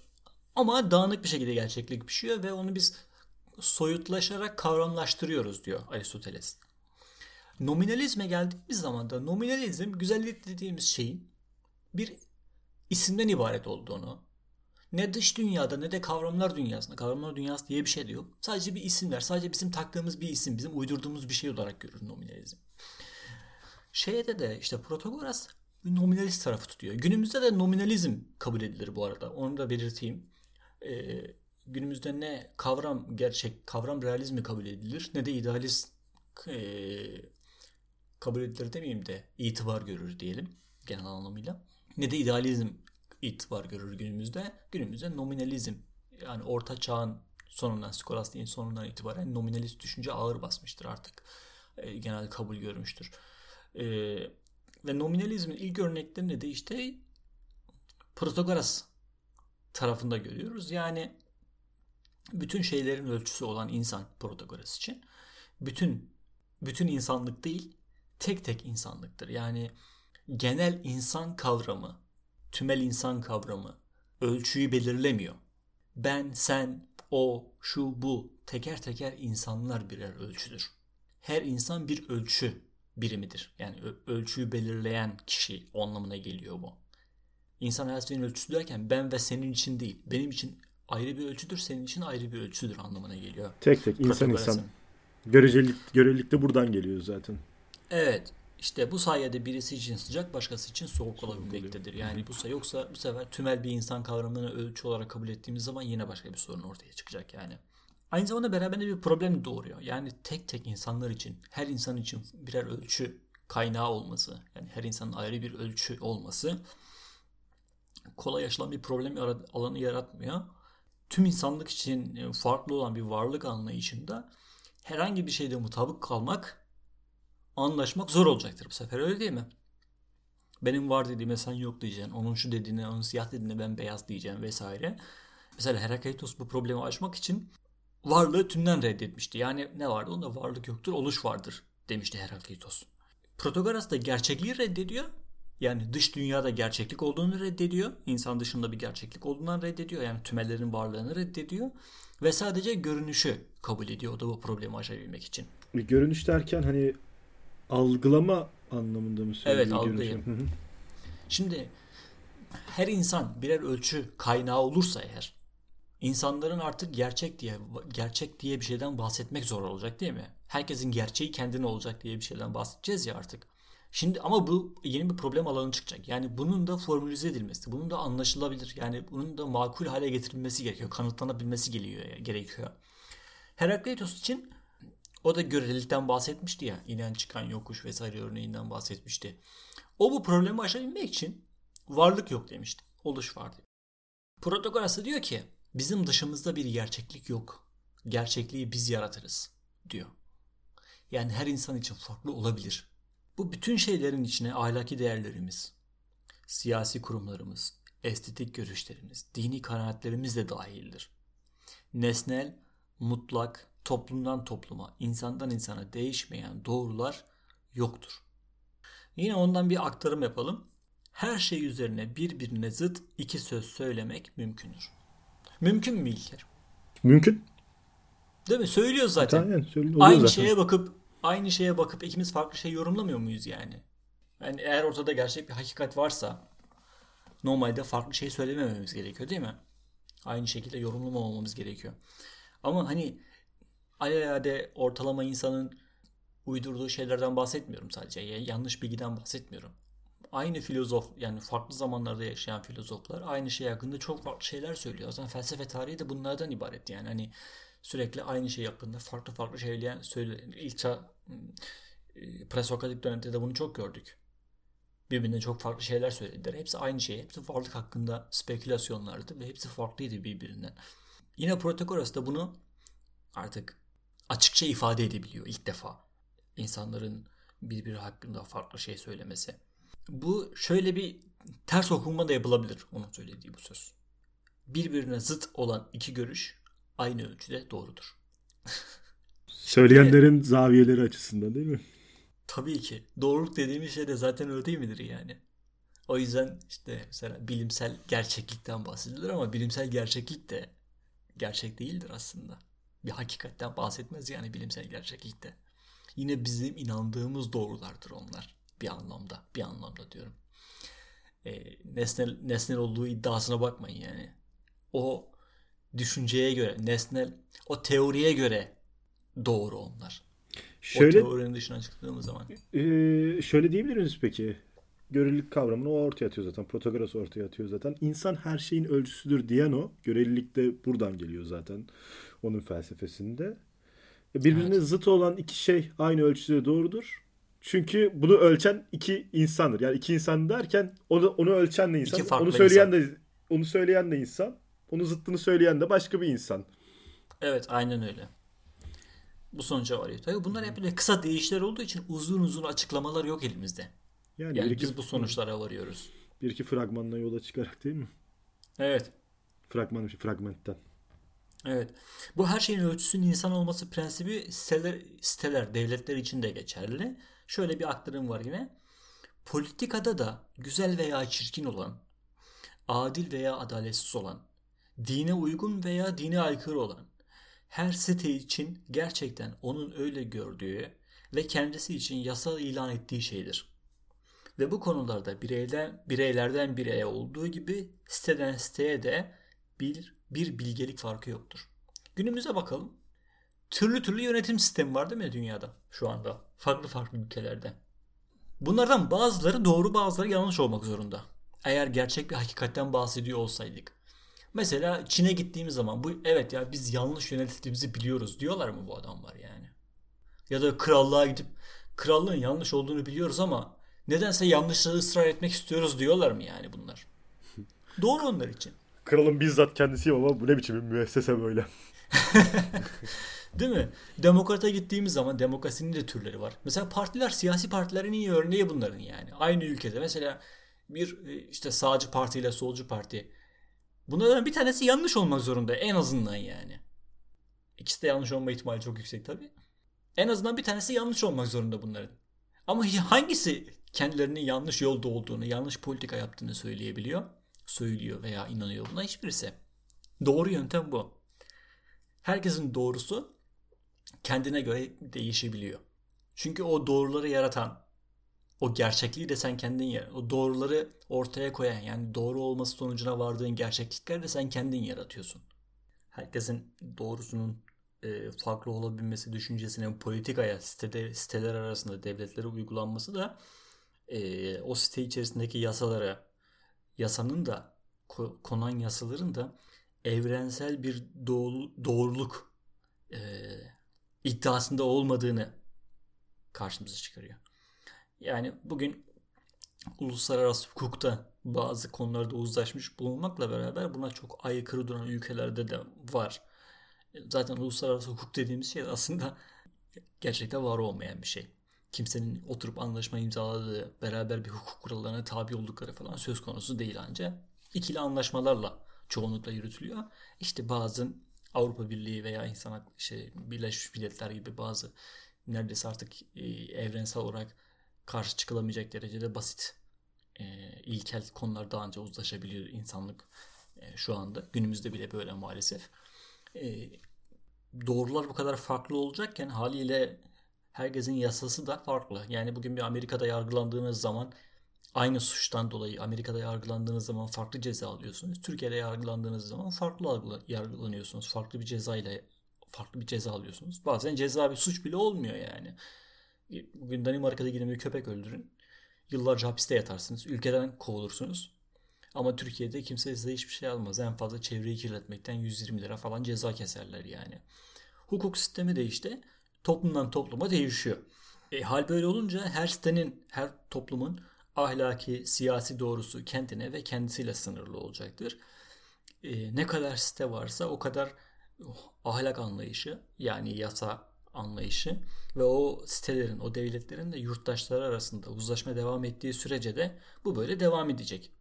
ama dağınık bir şekilde gerçeklik biçiyor ve onu biz soyutlaşarak kavramlaştırıyoruz diyor Aristoteles. Nominalizme geldiğimiz zaman da nominalizm güzellik dediğimiz şeyin bir isimden ibaret olduğunu ne dış dünyada ne de kavramlar dünyasında kavramlar dünyası diye bir şey de yok. Sadece bir isimler, sadece bizim taktığımız bir isim, bizim uydurduğumuz bir şey olarak görür nominalizm. Şeyde de işte Protagoras nominalist tarafı tutuyor. Günümüzde de nominalizm kabul edilir bu arada. Onu da belirteyim. Ee, günümüzde ne kavram gerçek, kavram realizmi kabul edilir ne de idealist ee, kabul edilir demeyeyim de itibar görür diyelim genel anlamıyla. Ne de idealizm itibar görür günümüzde. Günümüzde nominalizm yani orta çağın sonundan skolastiğin sonundan itibaren nominalist düşünce ağır basmıştır artık. E, genel kabul görmüştür. E, ve nominalizmin ilk örneklerini de işte Protagoras tarafında görüyoruz. Yani bütün şeylerin ölçüsü olan insan Protagoras için bütün bütün insanlık değil tek tek insanlıktır. Yani genel insan kavramı, tümel insan kavramı ölçüyü belirlemiyor. Ben, sen, o, şu, bu teker teker insanlar birer ölçüdür. Her insan bir ölçü birimidir. Yani ölçüyü belirleyen kişi anlamına geliyor bu. İnsan hayatının ölçüsü derken ben ve senin için değil. Benim için ayrı bir ölçüdür, senin için ayrı bir ölçüdür anlamına geliyor. Tek tek insan insan. Görecelik, görelilik de buradan geliyor zaten. Evet. İşte bu sayede birisi için sıcak, başkası için soğuk olabilmektedir. Yani bu yoksa bu sefer tümel bir insan kavramını ölçü olarak kabul ettiğimiz zaman yine başka bir sorun ortaya çıkacak yani. Aynı zamanda beraberinde bir problem doğuruyor. Yani tek tek insanlar için, her insan için birer ölçü kaynağı olması, yani her insanın ayrı bir ölçü olması kolay aşılan bir problem alanı yaratmıyor. Tüm insanlık için e, farklı olan bir varlık anlayışında herhangi bir şeyde mutabık kalmak anlaşmak zor olacaktır bu sefer öyle değil mi? Benim var dediğime sen yok diyeceksin. Onun şu dediğine, onun siyah dediğine ben beyaz diyeceğim vesaire. Mesela Herakleitos bu problemi aşmak için varlığı tümden reddetmişti. Yani ne vardı? Onda varlık yoktur, oluş vardır demişti Herakleitos. Protagoras da gerçekliği reddediyor. Yani dış dünyada gerçeklik olduğunu reddediyor. İnsan dışında bir gerçeklik olduğundan reddediyor. Yani tümellerin varlığını reddediyor. Ve sadece görünüşü kabul ediyor. O da bu problemi aşabilmek için. Görünüş derken hani algılama anlamında mı söylüyor? Evet. Hı hı. Şimdi her insan birer ölçü kaynağı olursa eğer insanların artık gerçek diye gerçek diye bir şeyden bahsetmek zor olacak değil mi? Herkesin gerçeği kendine olacak diye bir şeyden bahsedeceğiz ya artık. Şimdi ama bu yeni bir problem alanı çıkacak. Yani bunun da formülize edilmesi, bunun da anlaşılabilir. Yani bunun da makul hale getirilmesi gerekiyor. Kanıtlanabilmesi geliyor, gerekiyor. Herakleitos için o da görelilikten bahsetmişti ya. inen çıkan yokuş vesaire örneğinden bahsetmişti. O bu problemi aşabilmek için varlık yok demişti. Oluş var diyor. Protagoras da diyor ki bizim dışımızda bir gerçeklik yok. Gerçekliği biz yaratırız diyor. Yani her insan için farklı olabilir. Bu bütün şeylerin içine ahlaki değerlerimiz, siyasi kurumlarımız, estetik görüşlerimiz, dini kanaatlerimiz de dahildir. Nesnel, mutlak, toplumdan topluma, insandan insana değişmeyen doğrular yoktur. Yine ondan bir aktarım yapalım. her şey üzerine birbirine zıt iki söz söylemek mümkündür. Mümkün mü İlker? Mümkün. Değil mi? Söylüyor zaten. Aynen, oluyor aynı zaten. şeye bakıp aynı şeye bakıp ikimiz farklı şey yorumlamıyor muyuz yani? Yani eğer ortada gerçek bir hakikat varsa normalde farklı şey söylemememiz gerekiyor değil mi? Aynı şekilde yorumlamamamız gerekiyor. Ama hani alelade ortalama insanın uydurduğu şeylerden bahsetmiyorum sadece. Ya- yanlış bilgiden bahsetmiyorum. Aynı filozof yani farklı zamanlarda yaşayan filozoflar aynı şey hakkında çok farklı şeyler söylüyor. Zaten felsefe tarihi de bunlardan ibaret yani. Hani sürekli aynı şey hakkında farklı farklı şeyler söylüyor. İlk çağ e, presokratik dönemde de bunu çok gördük. Birbirine çok farklı şeyler söylediler. Hepsi aynı şey. Hepsi varlık hakkında spekülasyonlardı ve hepsi farklıydı birbirinden. Yine Protagoras da bunu artık açıkça ifade edebiliyor ilk defa. İnsanların birbiri hakkında farklı şey söylemesi. Bu şöyle bir ters okuma da yapılabilir onun söylediği bu söz. Birbirine zıt olan iki görüş aynı ölçüde doğrudur. Söyleyenlerin zaviyeleri açısından değil mi? Tabii ki. Doğruluk dediğimiz şey de zaten öyle değil midir yani? O yüzden işte mesela bilimsel gerçeklikten bahsedilir ama bilimsel gerçeklik de gerçek değildir aslında. Bir hakikatten bahsetmez yani bilimsel gerçeklikte. Yine bizim inandığımız doğrulardır onlar. Bir anlamda. Bir anlamda diyorum. E, nesnel, nesnel olduğu iddiasına bakmayın yani. O düşünceye göre, nesnel, o teoriye göre doğru onlar. Şöyle O teorinin dışına çıktığımız zaman. Ee, şöyle diyebilir miyiz peki? Görelilik kavramını o ortaya atıyor zaten. Protagoras ortaya atıyor zaten. İnsan her şeyin ölçüsüdür diyen o. Görelilik de buradan geliyor zaten. Onun felsefesinde. E, Birbirine Evet. zıt olan iki şey aynı ölçüde doğrudur. Çünkü bunu ölçen iki insandır. Yani iki insan derken onu, onu ölçen de insan. Onu söyleyen de onu söyleyen de insan. Onun zıttını söyleyen de başka bir insan. Evet aynen öyle. Bu sonuca varıyor. Tabii bunlar hep böyle kısa deyişler olduğu için uzun uzun açıklamalar yok elimizde. Yani, Yani bir, iki, biz bu sonuçlara varıyoruz. bir iki fragmanla yola çıkarak değil mi? Evet. Fragman, fragmentten. Evet. Bu her şeyin ölçüsünün insan olması prensibi siteler, siteler, devletler için de geçerli. Şöyle bir aktarım var yine. Politikada da güzel veya çirkin olan, adil veya adaletsiz olan, dine uygun veya dine aykırı olan, her site için gerçekten onun öyle gördüğü ve kendisi için yasal ilan ettiği şeydir. Ve bu konularda bireyden, bireylerden bireye olduğu gibi siteden siteye de bir, bir bilgelik farkı yoktur. Günümüze bakalım. Türlü türlü yönetim sistemi var değil mi dünyada şu anda? Farklı farklı ülkelerde. Bunlardan bazıları doğru bazıları yanlış olmak zorunda. Eğer gerçek bir hakikatten bahsediyor olsaydık. Mesela Çin'e gittiğimiz zaman bu evet ya biz yanlış yönetildiğimizi biliyoruz diyorlar mı bu adamlar yani? Ya da krallığa gidip krallığın yanlış olduğunu biliyoruz ama nedense yanlışlığı ısrar etmek istiyoruz diyorlar mı yani bunlar? Doğru onlar için. Kralın bizzat kendisiyim ama bu ne biçim bir müessese böyle. Değil mi? Demokrata gittiğimiz zaman demokrasinin de türleri var. Mesela partiler, siyasi partilerin iyi örneği bunların yani. Aynı ülkede mesela bir e, işte sağcı parti ile solcu parti. Bunlardan bir tanesi yanlış olmak zorunda en azından yani. İkisi de yanlış olma ihtimali çok yüksek tabii. En azından bir tanesi yanlış olmak zorunda bunların. Ama hangisi kendilerinin yanlış yolda olduğunu, yanlış politika yaptığını söyleyebiliyor? Söylüyor veya inanıyor buna hiçbirisi. Doğru yöntem bu. Herkesin doğrusu kendine göre değişebiliyor. Çünkü o doğruları yaratan, o gerçekliği de sen kendin yarat. O doğruları ortaya koyan yani doğru olması sonucuna vardığın gerçeklikleri de sen kendin yaratıyorsun. Herkesin doğrusunun e, farklı olabilmesi düşüncesinin politikaya, sitede, siteler arasında devletlere uygulanması da e, o site içerisindeki yasalara, yasanın da ko- konan yasaların da evrensel bir doğru, doğruluk e, iddiasında olmadığını karşımıza çıkarıyor. Yani bugün uluslararası hukukta bazı konularda uzlaşmış bulunmakla beraber buna çok aykırı duran ülkelerde de var. Zaten uluslararası hukuk dediğimiz şey aslında gerçekten var olmayan bir şey. Kimsenin oturup anlaşma imzaladığı, beraber bir hukuk kurallarına tabi oldukları falan söz konusu değil ancak ikili anlaşmalarla çoğunlukla yürütülüyor. İşte bazı Avrupa Birliği veya insan şey, Birleşmiş Milletler gibi bazı neredeyse artık e, evrensel olarak karşı çıkılamayacak derecede basit e, ilkel konularda ancak uzlaşabiliyor insanlık e, şu anda. Günümüzde bile böyle maalesef. E, doğrular bu kadar farklı olacakken haliyle herkesin yasası da farklı. Yani bugün bir Amerika'da yargılandığınız zaman aynı suçtan dolayı Amerika'da yargılandığınız zaman farklı ceza alıyorsunuz. Türkiye'de yargılandığınız zaman farklı yargılanıyorsunuz. Farklı bir ceza ile farklı bir ceza alıyorsunuz. Bazen ceza bir suç bile olmuyor yani. Bugün Danimarka'da gidin bir köpek öldürün. Yıllarca hapiste yatarsınız. Ülkeden kovulursunuz. Ama Türkiye'de kimse size hiçbir şey almaz. En fazla çevreyi kirletmekten 120 lira falan ceza keserler yani. Hukuk sistemi de işte toplumdan topluma değişiyor. E, hal böyle olunca her sitenin, her toplumun ahlaki, siyasi doğrusu kendine ve kendisiyle sınırlı olacaktır. E, ne kadar site varsa o kadar oh, ahlak anlayışı yani yasa anlayışı ve o sitelerin, o devletlerin de yurttaşları arasında uzlaşma devam ettiği sürece de bu böyle devam edecek.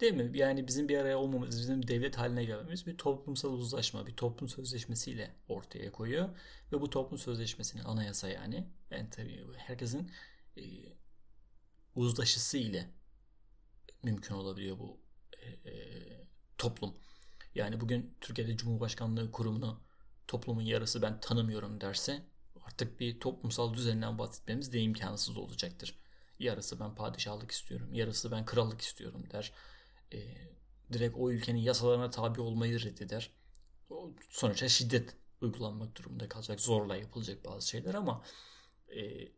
Değil mi? Yani bizim bir araya olmamız, bizim devlet haline gelmemiz bir toplumsal uzlaşma, bir toplum sözleşmesiyle ortaya koyuyor. Ve bu toplum sözleşmesinin anayasa yani, yani tabii herkesin e, uzlaşısı ile mümkün olabiliyor bu e, e, toplum. Yani bugün Türkiye'de Cumhurbaşkanlığı kurumunu toplumun yarısı ben tanımıyorum derse artık bir toplumsal düzenden bahsetmemiz de imkansız olacaktır. Yarısı ben padişahlık istiyorum, yarısı ben krallık istiyorum der. E, direkt o ülkenin yasalarına tabi olmayı reddeder. Sonuçta şiddet uygulanmak durumunda kalacak, zorla yapılacak bazı şeyler ama e,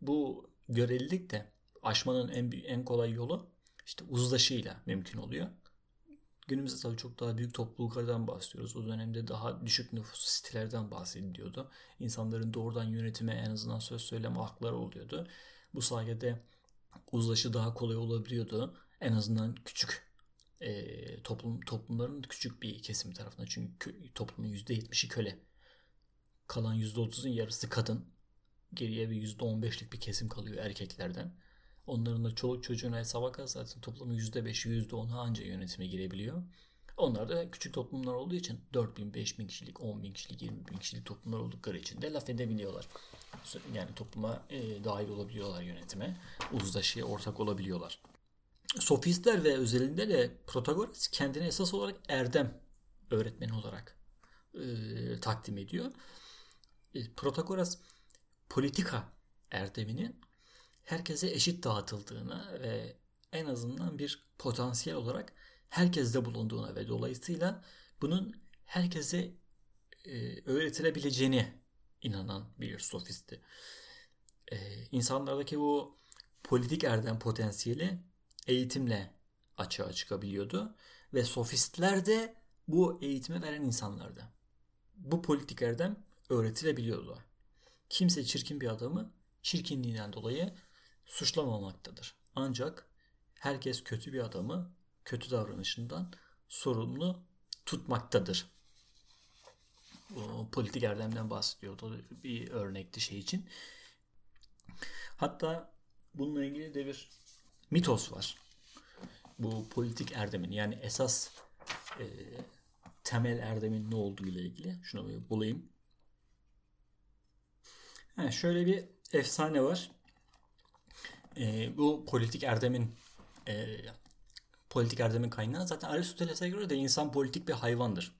bu görelilik de aşmanın en en kolay yolu işte uzlaşıyla mümkün oluyor. Günümüzde tabii çok daha büyük topluluklardan bahsediyoruz. O dönemde daha düşük nüfus sitelerden bahsediliyordu. İnsanların doğrudan yönetime en azından söz söyleme hakları oluyordu. Bu sayede uzlaşı daha kolay olabiliyordu. En azından küçük e, toplum toplumların küçük bir kesim tarafından. Çünkü toplumun %70'i köle. Kalan %30'un yarısı kadın. Geriye bir %15'lik bir kesim kalıyor erkeklerden. Onların da çoluk çocuğuna hesaba zaten toplumun %5'i %10'u anca yönetime girebiliyor. Onlar da küçük toplumlar olduğu için 4 bin, 5 bin kişilik, 10 bin kişilik, 20 bin kişilik toplumlar oldukları için de laf edebiliyorlar. Yani topluma e, dahil olabiliyorlar yönetime. Uzlaşıya ortak olabiliyorlar. Sofistler ve özelinde de Protagoras kendini esas olarak erdem öğretmeni olarak e, takdim ediyor. E, Protagoras politika erdeminin herkese eşit dağıtıldığını ve en azından bir potansiyel olarak herkeste bulunduğuna ve dolayısıyla bunun herkese e, öğretilebileceğine inanan bir sofisti. E, insanlardaki bu politik erdem potansiyeli eğitimle açığa çıkabiliyordu ve sofistler de bu eğitimi veren insanlardı. Bu politik erdem öğretilebiliyordu. Kimse çirkin bir adamı çirkinliğinden dolayı suçlamamaktadır. Ancak herkes kötü bir adamı kötü davranışından sorumlu tutmaktadır. Bu politik erdemden bahsediyordu bir örnekti şey için. Hatta bununla ilgili de bir mitos var. Bu politik erdemin yani esas e, temel erdemin ne olduğu ile ilgili. Şunu bir bulayım. Ha, şöyle bir efsane var. E, bu politik erdemin e, politik erdemin kaynağı zaten Aristoteles'e göre de insan politik bir hayvandır.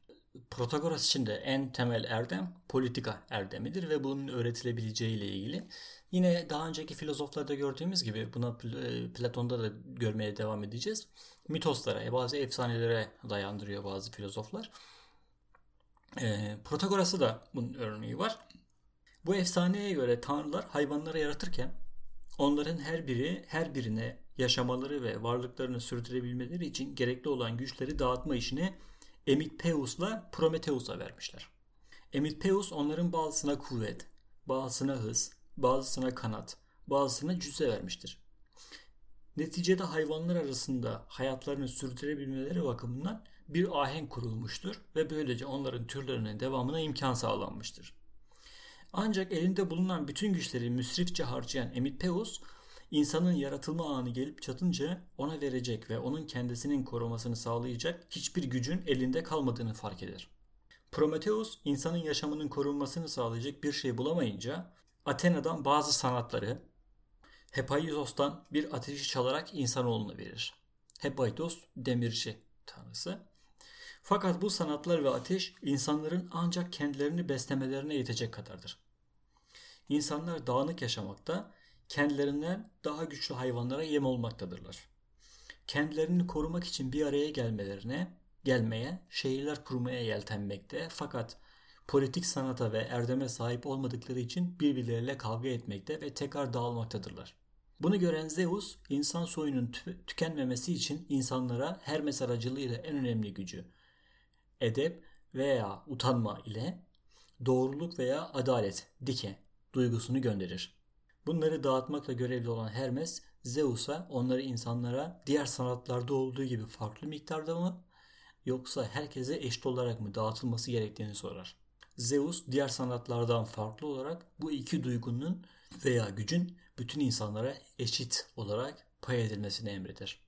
Protagoras için de en temel erdem politika erdemidir ve bunun öğretilebileceği ile ilgili. Yine daha önceki filozoflarda gördüğümüz gibi buna e, Platon'da da görmeye devam edeceğiz. Mitoslara, e, bazı efsanelere dayandırıyor bazı filozoflar. E, Protagoras'ı da bunun örneği var. Bu efsaneye göre tanrılar hayvanları yaratırken onların her biri her birine yaşamaları ve varlıklarını sürdürebilmeleri için gerekli olan güçleri dağıtma işini Emitpeus'la Prometheus'a vermişler. Emitpeus onların bazısına kuvvet, bazısına hız, bazısına kanat, bazısına cüsse vermiştir. Neticede hayvanlar arasında hayatlarını sürdürebilmeleri bakımından bir ahenk kurulmuştur ve böylece onların türlerinin devamına imkan sağlanmıştır. Ancak elinde bulunan bütün güçleri müsrifçe harcayan Emitpeus, insanın yaratılma anı gelip çatınca ona verecek ve onun kendisinin korumasını sağlayacak hiçbir gücün elinde kalmadığını fark eder. Prometheus insanın yaşamının korunmasını sağlayacak bir şey bulamayınca Athena'dan bazı sanatları Hepaitos'tan bir ateşi çalarak insanoğluna verir. Hepaitos demirci tanrısı. Fakat bu sanatlar ve ateş insanların ancak kendilerini beslemelerine yetecek kadardır. İnsanlar dağınık yaşamakta, kendilerinden daha güçlü hayvanlara yem olmaktadırlar. Kendilerini korumak için bir araya gelmelerine, gelmeye, şehirler kurmaya yeltenmekte fakat politik sanata ve erdeme sahip olmadıkları için birbirleriyle kavga etmekte ve tekrar dağılmaktadırlar. Bunu gören Zeus, insan soyunun tükenmemesi için insanlara Hermes aracılığıyla en önemli gücü, edep veya utanma ile doğruluk veya adalet, dike duygusunu gönderir. Bunları dağıtmakla görevli olan Hermes, Zeus'a onları insanlara diğer sanatlarda olduğu gibi farklı miktarda mı yoksa herkese eşit olarak mı dağıtılması gerektiğini sorar. Zeus diğer sanatlardan farklı olarak bu iki duygunun veya gücün bütün insanlara eşit olarak pay edilmesini emreder.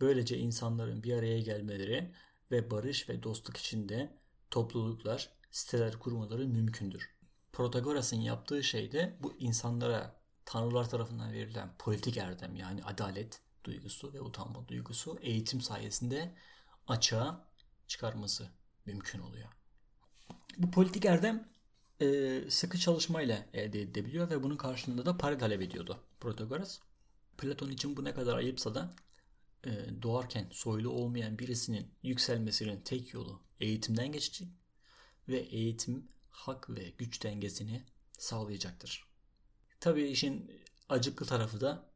Böylece insanların bir araya gelmeleri ve barış ve dostluk içinde topluluklar, siteler kurmaları mümkündür. Protagoras'ın yaptığı şey de bu insanlara tanrılar tarafından verilen politik erdem yani adalet duygusu ve utanma duygusu eğitim sayesinde açığa çıkarması mümkün oluyor. Bu politik erdem e, sıkı çalışmayla elde edilebiliyor ve bunun karşılığında da para talep ediyordu Protagoras. Platon için bu ne kadar ayıpsa da e, doğarken soylu olmayan birisinin yükselmesinin tek yolu eğitimden geçecek ve eğitim hak ve güç dengesini sağlayacaktır. Tabii işin acıklı tarafı da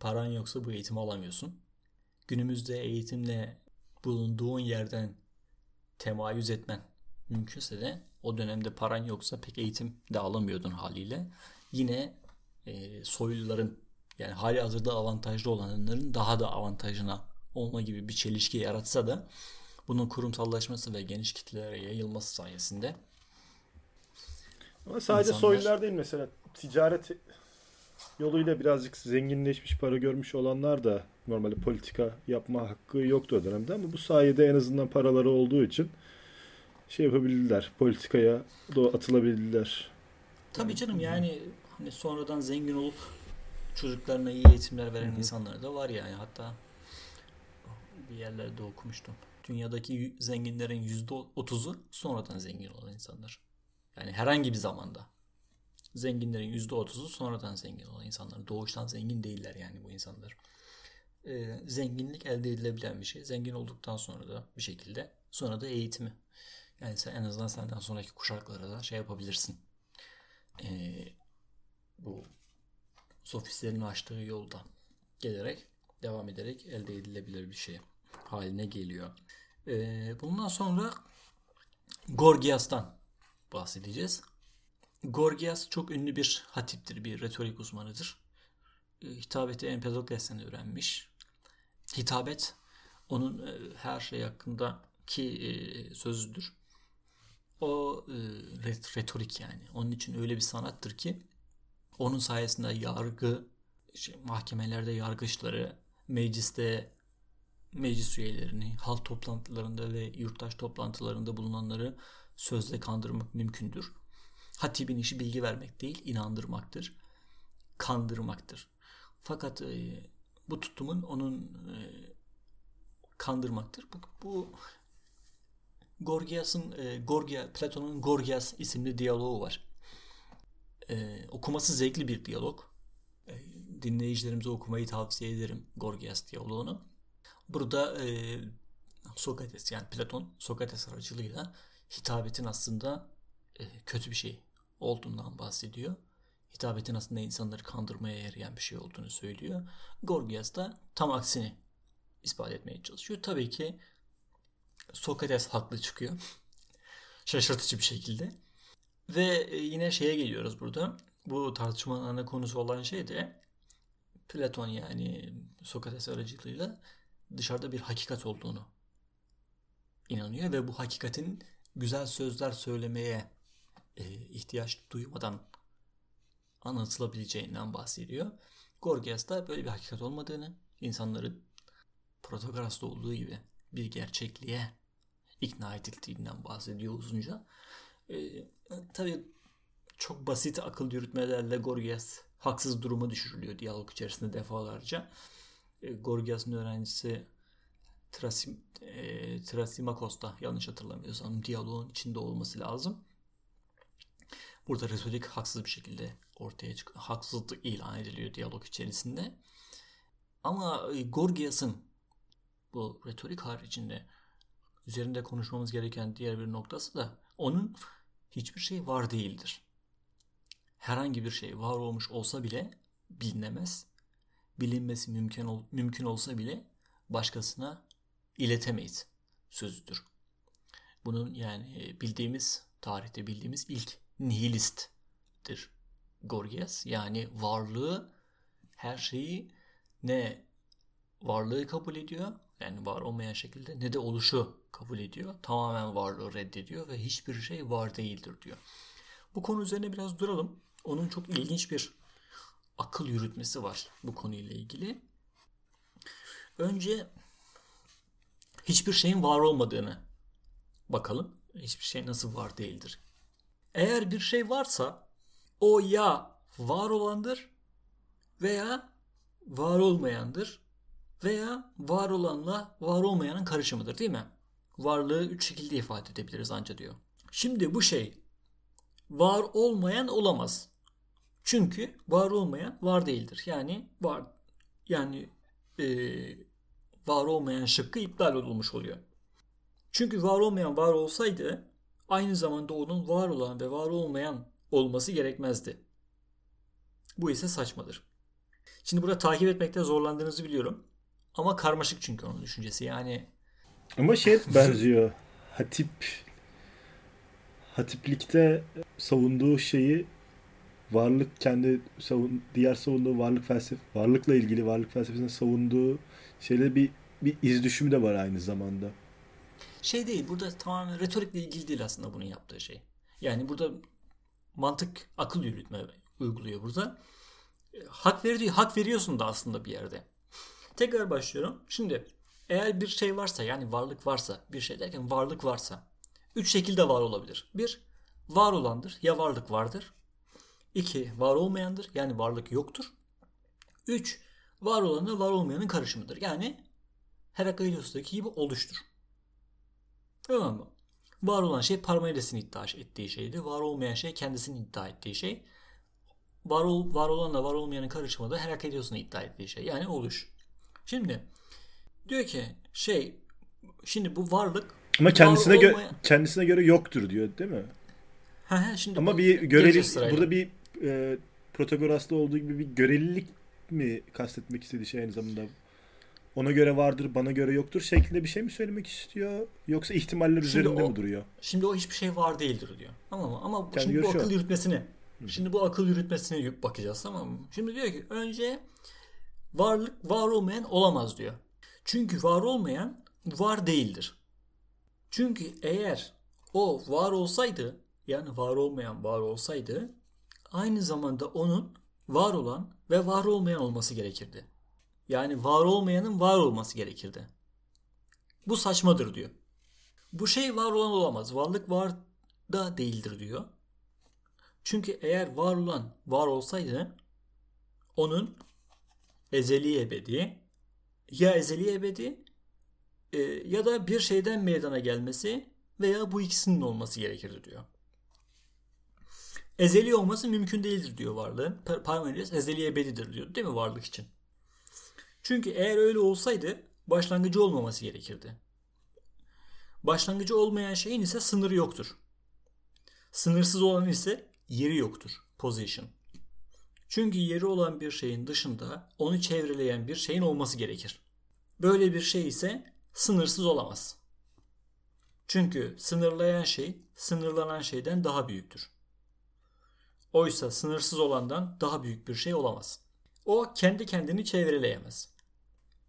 paran yoksa bu eğitimi alamıyorsun. Günümüzde eğitimle bulunduğun yerden temayüz etmen mümkünse de o dönemde paran yoksa pek eğitim de alamıyordun haliyle. Yine e, soyluların yani hali hazırda avantajlı olanların daha da avantajına olma gibi bir çelişki yaratsa da bunun kurumsallaşması ve geniş kitlelere yayılması sayesinde ama sadece insanlar... soylular değil mesela ticaret yoluyla birazcık zenginleşmiş para görmüş olanlar da normalde politika yapma hakkı yoktu o dönemde ama bu sayede en azından paraları olduğu için şey yapabildiler. Politikaya atılabildiler. Tabii canım yani hani sonradan zengin olup çocuklarına iyi eğitimler veren Hı-hı. insanlar da var yani. Hatta bir yerlerde okumuştum. Dünyadaki zenginlerin yüzde otuzu sonradan zengin olan insanlar. Yani herhangi bir zamanda. Zenginlerin yüzde otuzu sonradan zengin olan insanlar. Doğuştan zengin değiller yani bu insanlar. Ee, zenginlik elde edilebilen bir şey. Zengin olduktan sonra da bir şekilde sonra da eğitimi. Yani sen en azından senden sonraki kuşaklara da şey yapabilirsin. Ee, bu sofistlerin açtığı yoldan gelerek devam ederek elde edilebilir bir şey haline geliyor. Ee, bundan sonra Gorgias'tan bahsedeceğiz. Gorgias çok ünlü bir hatiptir, bir retorik uzmanıdır. Ee, hitabeti Empedokles'ten öğrenmiş. Hitabet onun e, her şey hakkındaki e, sözüdür. O e, retorik yani. Onun için öyle bir sanattır ki onun sayesinde yargı mahkemelerde yargıçları, mecliste meclis üyelerini, halk toplantılarında ve yurttaş toplantılarında bulunanları sözle kandırmak mümkündür. Hatibin işi bilgi vermek değil, inandırmaktır, kandırmaktır. Fakat e, bu tutumun onun e, kandırmaktır. Bu, bu Gorgias'ın e, Gorgia Platon'un Gorgias isimli diyaloğu var. E, okuması zevkli bir diyalog. E, dinleyicilerimize okumayı tavsiye ederim Gorgias diyaloğunu. Burada e, Sokrates yani Platon Sokrates aracılığıyla hitabetin aslında e, kötü bir şey olduğundan bahsediyor. Hitabetin aslında insanları kandırmaya yarayan bir şey olduğunu söylüyor. Gorgias da tam aksini ispat etmeye çalışıyor. Tabii ki Sokrates haklı çıkıyor. Şaşırtıcı bir şekilde. Ve e, yine şeye geliyoruz burada. Bu tartışmanın ana konusu olan şey de Platon yani Sokrates aracılığıyla dışarıda bir hakikat olduğunu inanıyor ve bu hakikatin güzel sözler söylemeye e, ihtiyaç duymadan anlatılabileceğinden bahsediyor. Gorgias da böyle bir hakikat olmadığını, insanların Protagoras'ta olduğu gibi bir gerçekliğe ikna edildiğinden bahsediyor uzunca. E, tabii çok basit akıl yürütmelerle Gorgias haksız duruma düşürülüyor diyalog içerisinde defalarca. E, Gorgias'ın öğrencisi Trasim, e, Trasimakos'ta yanlış hatırlamıyorsam diyaloğun içinde olması lazım. Burada retorik haksız bir şekilde ortaya çıkıyor. Haksızlık ilan ediliyor diyalog içerisinde. Ama e, Gorgias'ın bu retorik haricinde üzerinde konuşmamız gereken diğer bir noktası da onun hiçbir şey var değildir. Herhangi bir şey var olmuş olsa bile bilinemez. Bilinmesi mümkün ol, mümkün olsa bile başkasına iletemeyiz sözüdür. Bunun yani e, bildiğimiz tarihte bildiğimiz ilk nihilisttir Gorgias. Yani varlığı her şeyi ne varlığı kabul ediyor yani var olmayan şekilde ne de oluşu kabul ediyor. Tamamen varlığı reddediyor ve hiçbir şey var değildir diyor. Bu konu üzerine biraz duralım. Onun çok ilginç bir akıl yürütmesi var bu konuyla ilgili. Önce hiçbir şeyin var olmadığını bakalım. Hiçbir şey nasıl var değildir. Eğer bir şey varsa o ya var olandır veya var olmayandır veya var olanla var olmayanın karışımıdır değil mi? Varlığı üç şekilde ifade edebiliriz anca diyor. Şimdi bu şey var olmayan olamaz. Çünkü var olmayan var değildir. Yani var yani e, var olmayan şıkkı iptal olmuş oluyor. Çünkü var olmayan var olsaydı aynı zamanda onun var olan ve var olmayan olması gerekmezdi. Bu ise saçmadır. Şimdi burada takip etmekte zorlandığınızı biliyorum. Ama karmaşık çünkü onun düşüncesi. Yani ama şey benziyor. Hatip Hatiplikte savunduğu şeyi varlık kendi savun diğer savunduğu varlık felsefe varlıkla ilgili varlık felsefesinde savunduğu şeyde bir bir iz düşümü de var aynı zamanda. Şey değil burada tamamen retorikle ilgili değil aslında bunun yaptığı şey. Yani burada mantık akıl yürütme uyguluyor burada. Hak veriyor, hak veriyorsun da aslında bir yerde. Tekrar başlıyorum. Şimdi eğer bir şey varsa yani varlık varsa bir şey derken varlık varsa üç şekilde var olabilir. Bir var olandır ya varlık vardır. İki var olmayandır yani varlık yoktur. Üç var olanla var olmayanın karışımıdır. Yani Herakleitos'taki gibi oluştur. Tamam mı? Var olan şey Parmenides'in iddia ettiği şeydi. Var olmayan şey kendisinin iddia ettiği şey. Var, ol, var olanla var olmayanın karışımı da Herakleitos'un iddia ettiği şey. Yani oluş. Şimdi diyor ki şey şimdi bu varlık ama kendisine gö olmayan... kendisine göre yoktur diyor değil mi? Ha, ha, şimdi ama bir göreli burada bir e, Protagoras'ta olduğu gibi bir görelilik mi kastetmek istediği şey aynı zamanda ona göre vardır bana göre yoktur şeklinde bir şey mi söylemek istiyor yoksa ihtimaller şimdi üzerinde o, mi duruyor? Şimdi o hiçbir şey var değildir diyor. Tamam mı? Ama Kendi şimdi bu akıl yürütmesine Şimdi bu akıl yürütmesine bakacağız tamam mı? Şimdi diyor ki önce varlık var olmayan olamaz diyor. Çünkü var olmayan var değildir. Çünkü eğer o var olsaydı yani var olmayan var olsaydı aynı zamanda onun var olan ve var olmayan olması gerekirdi. Yani var olmayanın var olması gerekirdi. Bu saçmadır diyor. Bu şey var olan olamaz. Varlık var da değildir diyor. Çünkü eğer var olan var olsaydı onun ezeli ebedi ya ezeli ebedi e, ya da bir şeyden meydana gelmesi veya bu ikisinin olması gerekirdi diyor. Ezeli olması mümkün değildir diyor varlığın. Parmenides ezeli ebedidir diyor değil mi varlık için? Çünkü eğer öyle olsaydı başlangıcı olmaması gerekirdi. Başlangıcı olmayan şeyin ise sınırı yoktur. Sınırsız olan ise yeri yoktur. Position. Çünkü yeri olan bir şeyin dışında onu çevreleyen bir şeyin olması gerekir. Böyle bir şey ise sınırsız olamaz. Çünkü sınırlayan şey sınırlanan şeyden daha büyüktür. Oysa sınırsız olandan daha büyük bir şey olamaz. O kendi kendini çevreleyemez.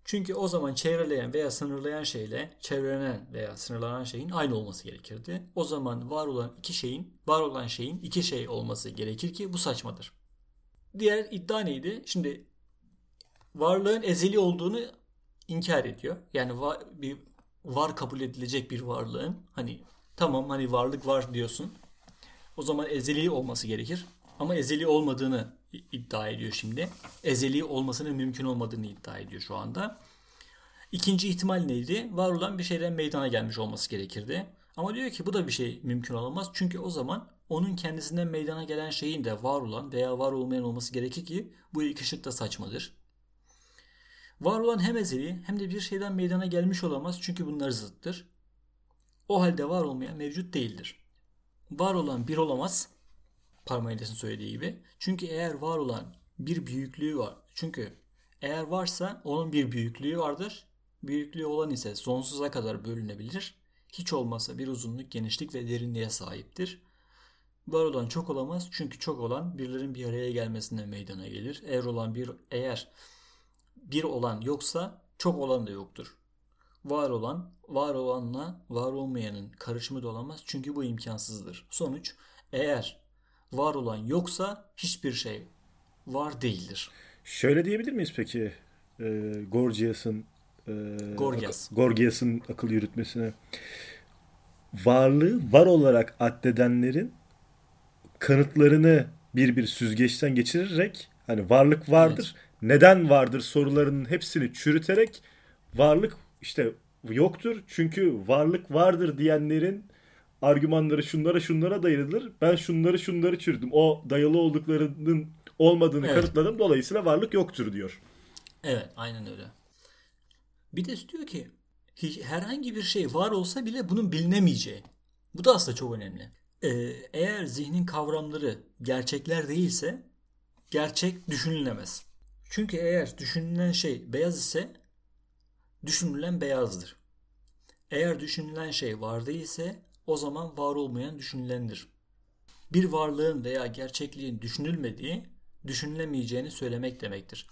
Çünkü o zaman çevreleyen veya sınırlayan şeyle çevrelenen veya sınırlanan şeyin aynı olması gerekirdi. O zaman var olan iki şeyin, var olan şeyin iki şey olması gerekir ki bu saçmadır. Diğer iddia neydi? Şimdi varlığın ezeli olduğunu inkar ediyor. Yani var, bir var kabul edilecek bir varlığın hani tamam hani varlık var diyorsun. O zaman ezeli olması gerekir. Ama ezeli olmadığını iddia ediyor şimdi. Ezeli olmasının mümkün olmadığını iddia ediyor şu anda. İkinci ihtimal neydi? Var olan bir şeyden meydana gelmiş olması gerekirdi. Ama diyor ki bu da bir şey mümkün olamaz. Çünkü o zaman onun kendisinden meydana gelen şeyin de var olan veya var olmayan olması gerekir ki bu ilk ışık da saçmadır. Var olan hem ezeli hem de bir şeyden meydana gelmiş olamaz çünkü bunlar zıttır. O halde var olmayan mevcut değildir. Var olan bir olamaz. Parmenides'in söylediği gibi. Çünkü eğer var olan bir büyüklüğü var. Çünkü eğer varsa onun bir büyüklüğü vardır. Büyüklüğü olan ise sonsuza kadar bölünebilir. Hiç olmazsa bir uzunluk, genişlik ve derinliğe sahiptir. Var olan çok olamaz çünkü çok olan birlerin bir araya gelmesinden meydana gelir. Eğer olan bir eğer bir olan yoksa çok olan da yoktur. Var olan, var olanla var olmayanın karışımı da olamaz çünkü bu imkansızdır. Sonuç, eğer var olan yoksa hiçbir şey var değildir. Şöyle diyebilir miyiz peki e, Gorgias'ın e, Gorgias. Gorgias'ın akıl yürütmesine varlığı var olarak addedenlerin kanıtlarını bir bir süzgeçten geçirerek hani varlık vardır. Evet. Neden vardır sorularının hepsini çürüterek varlık işte yoktur. Çünkü varlık vardır diyenlerin argümanları şunlara şunlara dayalıdır. Ben şunları şunları çürüdüm. O dayalı olduklarının olmadığını evet. kanıtladım. Dolayısıyla varlık yoktur diyor. Evet aynen öyle. Bir de diyor ki herhangi bir şey var olsa bile bunun bilinemeyeceği. Bu da aslında çok önemli. Ee, eğer zihnin kavramları gerçekler değilse gerçek düşünülemez. Çünkü eğer düşünülen şey beyaz ise düşünülen beyazdır. Eğer düşünülen şey var değilse o zaman var olmayan düşünülendir. Bir varlığın veya gerçekliğin düşünülmediği, düşünülemeyeceğini söylemek demektir.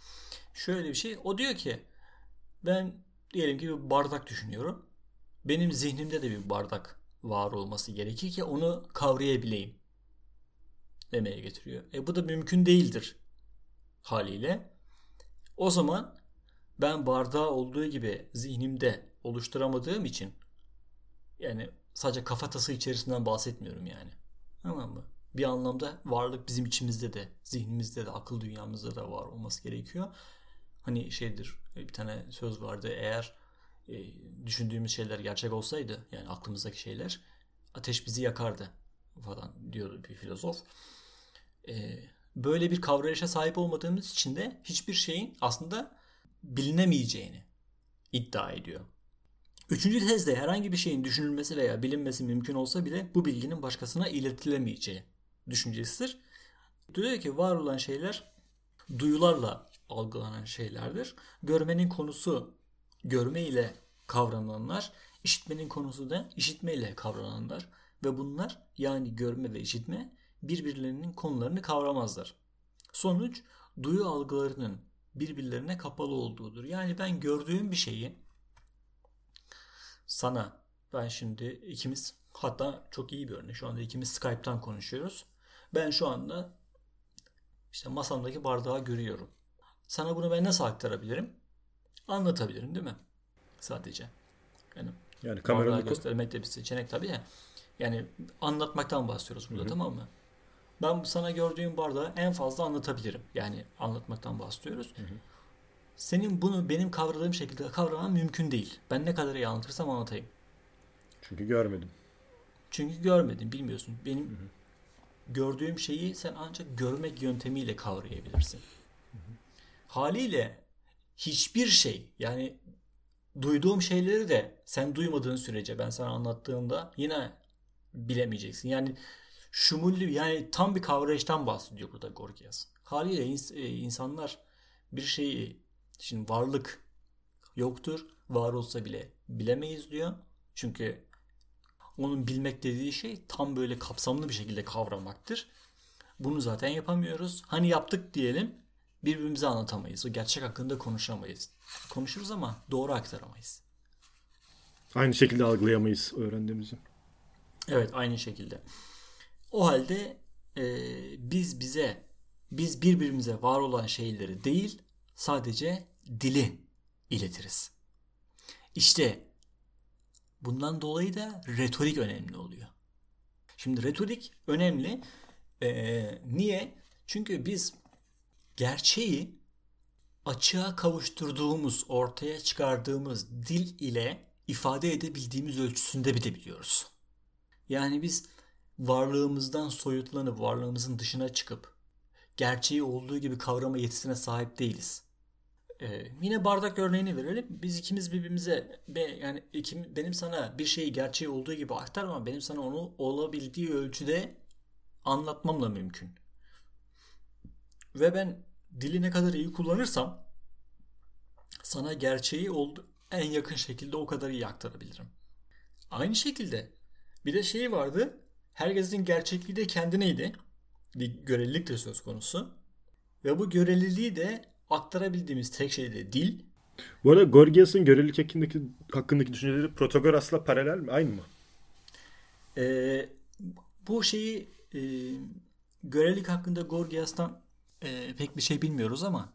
Şöyle bir şey, o diyor ki ben diyelim ki bir bardak düşünüyorum. Benim zihnimde de bir bardak var olması gerekir ki onu kavrayabileyim demeye getiriyor. E bu da mümkün değildir haliyle. O zaman ben bardağı olduğu gibi zihnimde oluşturamadığım için yani sadece kafatası içerisinden bahsetmiyorum yani. Tamam mı? Bir anlamda varlık bizim içimizde de, zihnimizde de, akıl dünyamızda da var olması gerekiyor. Hani şeydir, bir tane söz vardı eğer e, düşündüğümüz şeyler gerçek olsaydı, yani aklımızdaki şeyler, ateş bizi yakardı falan diyordu bir filozof. E, böyle bir kavrayışa sahip olmadığımız için de hiçbir şeyin aslında bilinemeyeceğini iddia ediyor. Üçüncü tezde herhangi bir şeyin düşünülmesi veya bilinmesi mümkün olsa bile bu bilginin başkasına iletilemeyeceği düşüncesidir. Diyor ki var olan şeyler duyularla algılanan şeylerdir. Görmenin konusu görme ile kavrananlar, işitmenin konusu da işitme ile kavrananlar ve bunlar yani görme ve işitme birbirlerinin konularını kavramazlar. Sonuç duyu algılarının birbirlerine kapalı olduğudur. Yani ben gördüğüm bir şeyi sana ben şimdi ikimiz hatta çok iyi bir örnek. Şu anda ikimiz Skype'tan konuşuyoruz. Ben şu anda işte masamdaki bardağı görüyorum. Sana bunu ben nasıl aktarabilirim? Anlatabilirim değil mi? Sadece. Yani, yani kamerayı göstermek de bir seçenek tabii ya. Yani anlatmaktan bahsediyoruz burada Hı-hı. tamam mı? Ben sana gördüğüm bardağı en fazla anlatabilirim. Yani anlatmaktan bahsediyoruz. Hı hı. Senin bunu benim kavradığım şekilde kavraman mümkün değil. Ben ne kadar iyi anlatırsam anlatayım. Çünkü görmedim. Çünkü görmedim, bilmiyorsun. Benim hı hı. gördüğüm şeyi sen ancak görmek yöntemiyle kavrayabilirsin. Hı hı. Haliyle hiçbir şey yani duyduğum şeyleri de sen duymadığın sürece ben sana anlattığımda yine bilemeyeceksin. Yani şumullü yani tam bir kavrayıştan bahsediyor burada Gorgias. Haliyle ins- e, insanlar bir şeyi şimdi varlık yoktur. Var olsa bile bilemeyiz diyor. Çünkü onun bilmek dediği şey tam böyle kapsamlı bir şekilde kavramaktır. Bunu zaten yapamıyoruz. Hani yaptık diyelim birbirimize anlatamayız. O gerçek hakkında konuşamayız. Konuşuruz ama doğru aktaramayız. Aynı şekilde algılayamayız öğrendiğimizi. Evet aynı şekilde. O halde e, biz bize, biz birbirimize var olan şeyleri değil, sadece dili iletiriz. İşte bundan dolayı da retorik önemli oluyor. Şimdi retorik önemli. Ee, niye? Çünkü biz gerçeği açığa kavuşturduğumuz, ortaya çıkardığımız dil ile ifade edebildiğimiz ölçüsünde bilebiliyoruz. Yani biz varlığımızdan soyutlanıp varlığımızın dışına çıkıp gerçeği olduğu gibi kavrama yetisine sahip değiliz. Ee, yine bardak örneğini verelim. Biz ikimiz birbirimize be, yani ikim, benim sana bir şeyi gerçeği olduğu gibi aktarmam. Benim sana onu olabildiği ölçüde anlatmamla mümkün. Ve ben dili ne kadar iyi kullanırsam sana gerçeği oldu, en yakın şekilde o kadar iyi aktarabilirim. Aynı şekilde bir de şey vardı. Herkesin gerçekliği de kendineydi. Bir görelilik de söz konusu. Ve bu göreliliği de aktarabildiğimiz tek şey de dil. Bu arada Gorgias'ın görelilik hakkındaki, hakkındaki düşünceleri Protagoras'la paralel mi? Aynı mı? Ee, bu şeyi e, görelilik hakkında Gorgias'tan e, pek bir şey bilmiyoruz ama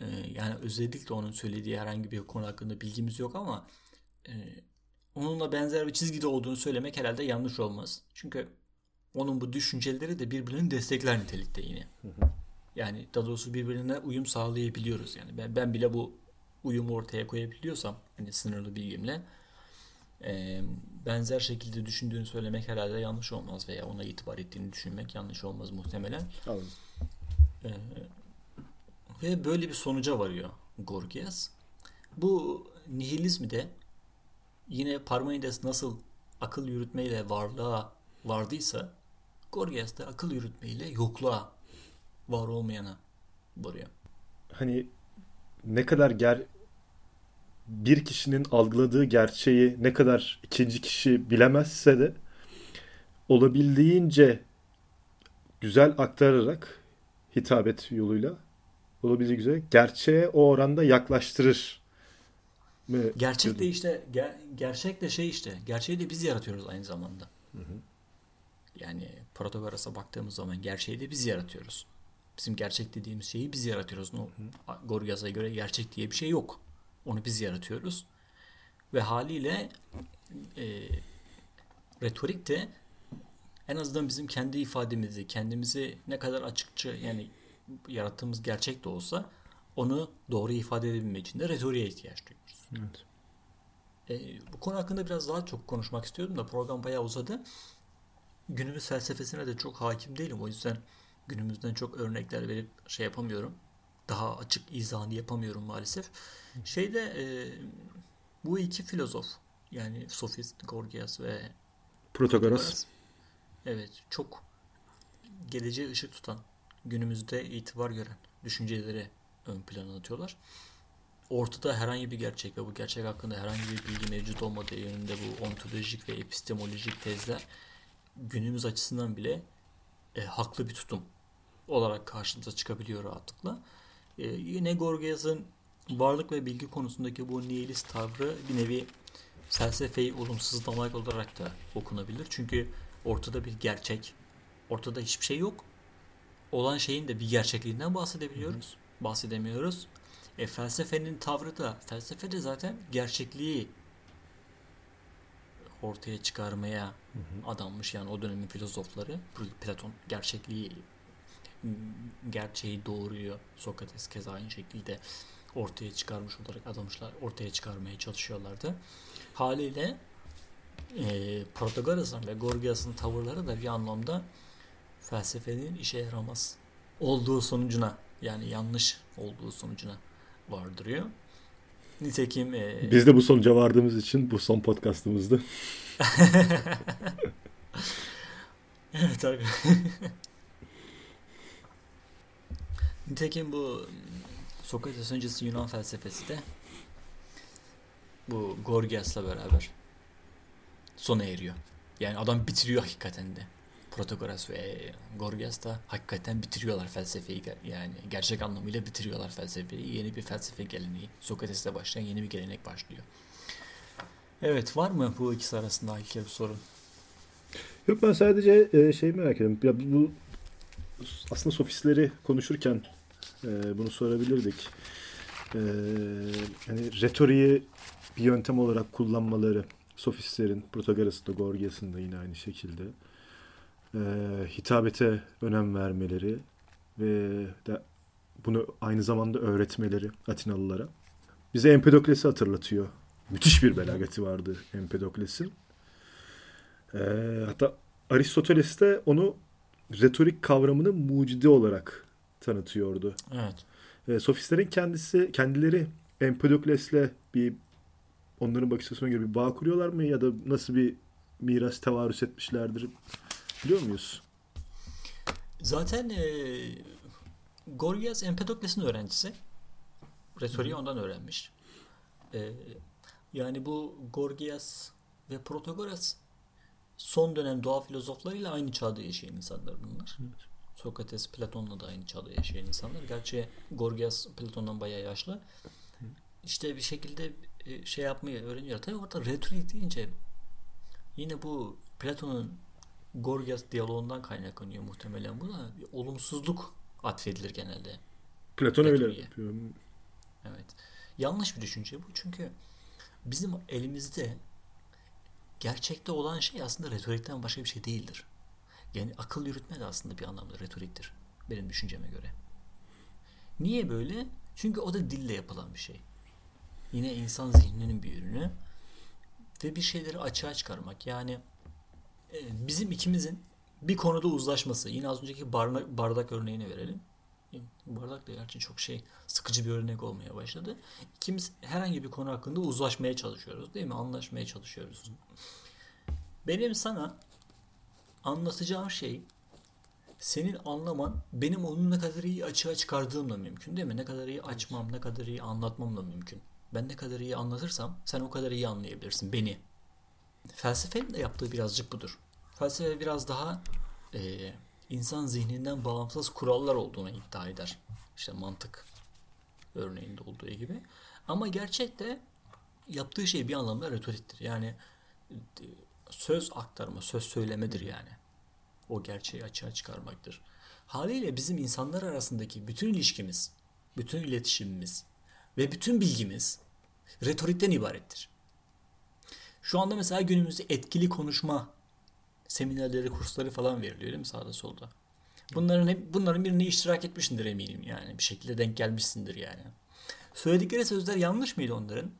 e, yani özellikle onun söylediği herhangi bir konu hakkında bilgimiz yok ama e, onunla benzer bir çizgide olduğunu söylemek herhalde yanlış olmaz. Çünkü onun bu düşünceleri de birbirini destekler nitelikte yine. Yani daha doğrusu birbirine uyum sağlayabiliyoruz. Yani ben, ben bile bu uyumu ortaya koyabiliyorsam hani sınırlı bilgimle e, benzer şekilde düşündüğünü söylemek herhalde yanlış olmaz veya ona itibar ettiğini düşünmek yanlış olmaz muhtemelen. Anladım. E, ve böyle bir sonuca varıyor Gorgias. Bu nihilizmi de yine Parmenides nasıl akıl yürütmeyle varlığa vardıysa Gorgias da akıl yürütmeyle yokluğa var olmayana varıyor. Hani ne kadar ger bir kişinin algıladığı gerçeği ne kadar ikinci kişi bilemezse de olabildiğince güzel aktararak hitabet yoluyla olabildiğince güzel gerçeğe o oranda yaklaştırır. mı Gerçek de işte ger- gerçek de şey işte gerçeği de biz yaratıyoruz aynı zamanda. Yani Protagoras'a baktığımız zaman gerçeği de biz yaratıyoruz. Bizim gerçek dediğimiz şeyi biz yaratıyoruz. No, Gorgias'a göre gerçek diye bir şey yok. Onu biz yaratıyoruz. Ve haliyle e, retorik de en azından bizim kendi ifademizi, kendimizi ne kadar açıkça yani yarattığımız gerçek de olsa onu doğru ifade edebilmek için de retoriğe ihtiyaç duyuyoruz. Evet. E, bu konu hakkında biraz daha çok konuşmak istiyordum da program bayağı uzadı. Günümüz felsefesine de çok hakim değilim. O yüzden günümüzden çok örnekler verip şey yapamıyorum. Daha açık izahını yapamıyorum maalesef. Şeyde e, bu iki filozof yani sofist Gorgias ve Protagoras. Evet, çok geleceğe ışık tutan, günümüzde itibar gören düşünceleri ön plana atıyorlar. Ortada herhangi bir gerçek ve bu gerçek hakkında herhangi bir bilgi mevcut olmadığı yönünde bu ontolojik ve epistemolojik tezler günümüz açısından bile e, haklı bir tutum olarak karşımıza çıkabiliyor rahatlıkla. E, yine Gorgias'ın varlık ve bilgi konusundaki bu nihilist tavrı bir nevi felsefeyi olumsuzlamak olarak da okunabilir. Çünkü ortada bir gerçek, ortada hiçbir şey yok. Olan şeyin de bir gerçekliğinden bahsedebiliyoruz, bahsedemiyoruz. E, felsefenin tavrı da, felsefe de zaten gerçekliği ortaya çıkarmaya adanmış yani o dönemin filozofları. Platon gerçekliği gerçeği doğuruyor. Sokrates keza aynı şekilde ortaya çıkarmış olarak adamışlar, ortaya çıkarmaya çalışıyorlardı. Haliyle e, Protagoras'ın ve Gorgias'ın tavırları da bir anlamda felsefenin işe yaramaz olduğu sonucuna yani yanlış olduğu sonucuna vardırıyor. Nitekim e, Biz de bu sonuca vardığımız için bu son podcastımızdı. Evet abi. Nitekim bu Sokrates öncesi Yunan felsefesi de bu Gorgias'la beraber sona eriyor. Yani adam bitiriyor hakikaten de. Protagoras ve Gorgias da hakikaten bitiriyorlar felsefeyi. Yani gerçek anlamıyla bitiriyorlar felsefeyi. Yeni bir felsefe geleneği. Sokrates'le başlayan yeni bir gelenek başlıyor. Evet var mı bu ikisi arasında ilk bir sorun? Yok ben sadece şey merak ediyorum. Ya bu aslında sofistleri konuşurken e, bunu sorabilirdik. E, hani retoriği bir yöntem olarak kullanmaları sofistlerin, Protagoras'ın da Gorgias'ın da yine aynı şekilde e, hitabete önem vermeleri ve de bunu aynı zamanda öğretmeleri Atinalılara. Bize Empedokles'i hatırlatıyor. Müthiş bir belagati vardı Empedokles'in. Ee, hatta Aristoteles de onu retorik kavramını mucidi olarak tanıtıyordu. Evet. Ee, sofistlerin kendisi kendileri Empedokles'le bir onların bakış açısına göre bir bağ kuruyorlar mı ya da nasıl bir miras tevarüs etmişlerdir biliyor muyuz? Zaten e, Gorgias Empedokles'in öğrencisi. Retoriği ondan öğrenmiş. E, yani bu Gorgias ve Protagoras son dönem doğa filozoflarıyla aynı çağda yaşayan insanlar bunlar. Evet. Sokrates, Platon'la da aynı çağda yaşayan insanlar. Gerçi Gorgias Platon'dan bayağı yaşlı. İşte bir şekilde e, şey yapmayı öğreniyor. Tabii orada retorik deyince yine bu Platon'un Gorgias diyaloğundan kaynaklanıyor muhtemelen buna. Bir olumsuzluk atfedilir genelde. Platon öyle yapıyor. Evet. Yanlış bir düşünce bu. Çünkü bizim elimizde gerçekte olan şey aslında retorikten başka bir şey değildir. Yani akıl yürütme de aslında bir anlamda retoriktir. Benim düşünceme göre. Niye böyle? Çünkü o da dille yapılan bir şey. Yine insan zihninin bir ürünü. Ve bir şeyleri açığa çıkarmak. Yani e, bizim ikimizin bir konuda uzlaşması. Yine az önceki bardak, örneğini verelim. Bardak da gerçi çok şey sıkıcı bir örnek olmaya başladı. İkimiz herhangi bir konu hakkında uzlaşmaya çalışıyoruz değil mi? Anlaşmaya çalışıyoruz. Benim sana anlatacağım şey senin anlaman benim onu ne kadar iyi açığa çıkardığımla mümkün değil mi? Ne kadar iyi açmam, ne kadar iyi anlatmamla mümkün. Ben ne kadar iyi anlatırsam sen o kadar iyi anlayabilirsin beni. Felsefenin de yaptığı birazcık budur. Felsefe biraz daha e, insan zihninden bağımsız kurallar olduğunu iddia eder. İşte mantık örneğinde olduğu gibi. Ama gerçekte yaptığı şey bir anlamda retoriktir. Yani e, söz aktarma, söz söylemedir yani. O gerçeği açığa çıkarmaktır. Haliyle bizim insanlar arasındaki bütün ilişkimiz, bütün iletişimimiz ve bütün bilgimiz retorikten ibarettir. Şu anda mesela günümüzde etkili konuşma seminerleri, kursları falan veriliyor değil mi sağda solda? Bunların hep, bunların birine iştirak etmişsindir eminim yani. Bir şekilde denk gelmişsindir yani. Söyledikleri sözler yanlış mıydı onların?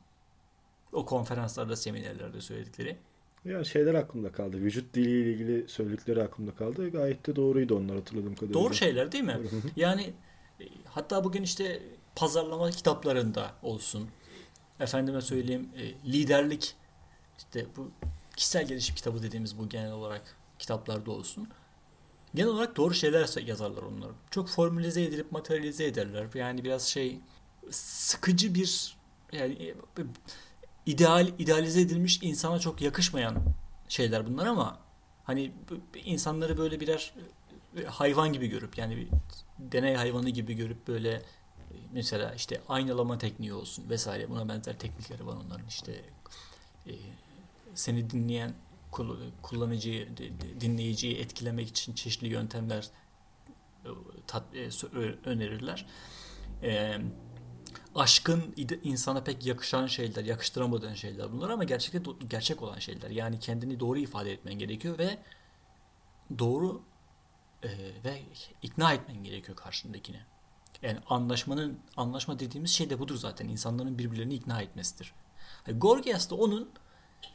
O konferanslarda, seminerlerde söyledikleri. Yani şeyler aklımda kaldı. Vücut diliyle ilgili söyledikleri aklımda kaldı. Gayet de doğruydu onlar hatırladığım kadarıyla. Doğru şeyler değil mi? yani e, hatta bugün işte pazarlama kitaplarında olsun. Efendime söyleyeyim e, liderlik işte bu kişisel gelişim kitabı dediğimiz bu genel olarak kitaplarda olsun. Genel olarak doğru şeyler yazarlar onlar. Çok formülize edilip materyalize ederler. Yani biraz şey sıkıcı bir yani e, ideal idealize edilmiş insana çok yakışmayan şeyler bunlar ama hani insanları böyle birer e, hayvan gibi görüp yani bir deney hayvanı gibi görüp böyle e, mesela işte aynalama tekniği olsun vesaire buna benzer teknikleri var onların işte e, seni dinleyen kullanıcıyı dinleyiciyi etkilemek için çeşitli yöntemler tat, önerirler. E, aşkın insana pek yakışan şeyler, yakıştıramadığın şeyler bunlar ama gerçekte gerçek olan şeyler. Yani kendini doğru ifade etmen gerekiyor ve doğru e, ve ikna etmen gerekiyor karşındakini. Yani anlaşmanın anlaşma dediğimiz şey de budur zaten. İnsanların birbirlerini ikna etmesidir. Gorgias da onun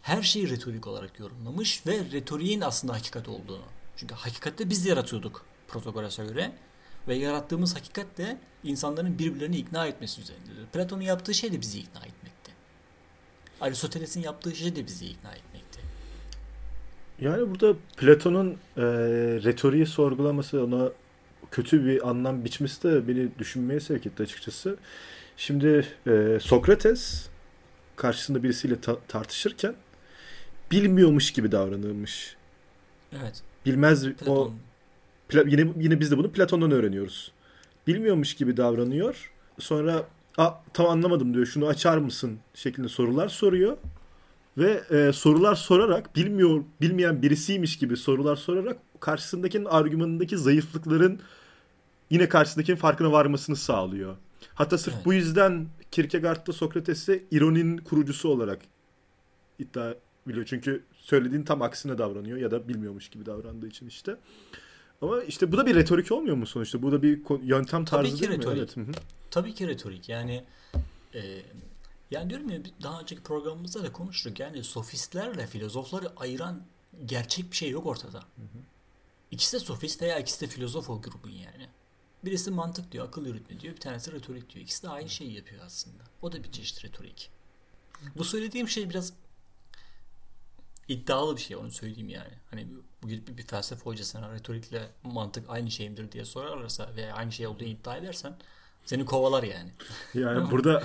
her şeyi retorik olarak yorumlamış ve retoriğin aslında hakikat olduğunu. Çünkü hakikatte biz yaratıyorduk Protagoras'a göre ve yarattığımız hakikat de insanların birbirlerini ikna etmesi üzerindedir. Platon'un yaptığı şey de bizi ikna etmekti. Aristoteles'in yaptığı şey de bizi ikna etmekti. Yani burada Platon'un e, retoriği sorgulaması, ona kötü bir anlam biçmesi de beni düşünmeye sevk etti açıkçası. Şimdi e, Sokrates karşısında birisiyle ta- tartışırken bilmiyormuş gibi davranılmış. Evet. Bilmez Platon. o yine yine biz de bunu Platon'dan öğreniyoruz. Bilmiyormuş gibi davranıyor. Sonra A, tam anlamadım diyor. Şunu açar mısın şeklinde sorular soruyor. Ve e, sorular sorarak bilmiyor bilmeyen birisiymiş gibi sorular sorarak karşısındakinin argümanındaki zayıflıkların yine karşısındakinin farkına varmasını sağlıyor. Hatta sırf evet. bu yüzden Kierkegaard da Sokrates'e ironinin kurucusu olarak iddia biliyor. Çünkü söylediğin tam aksine davranıyor ya da bilmiyormuş gibi davrandığı için işte. Ama işte bu da bir retorik olmuyor mu sonuçta? Bu da bir yöntem Tabii tarzı ki değil retorik. mi? Evet. hı hı. Tabii ki retorik. Yani e, yani diyorum ya daha önceki programımızda da konuştuk. Yani sofistlerle filozofları ayıran gerçek bir şey yok ortada. İkisi de sofist veya ikisi de filozof o grubun yani. Birisi mantık diyor, akıl yürütme diyor. Bir tanesi retorik diyor. İkisi de aynı şeyi yapıyor aslında. O da bir çeşit retorik. Bu söylediğim şey biraz iddialı bir şey onu söyleyeyim yani. Hani bu gidip bir, bir felsefe hocasına retorikle mantık aynı şey midir diye sorarlarsa veya aynı şey olduğunu iddia edersen seni kovalar yani. Yani burada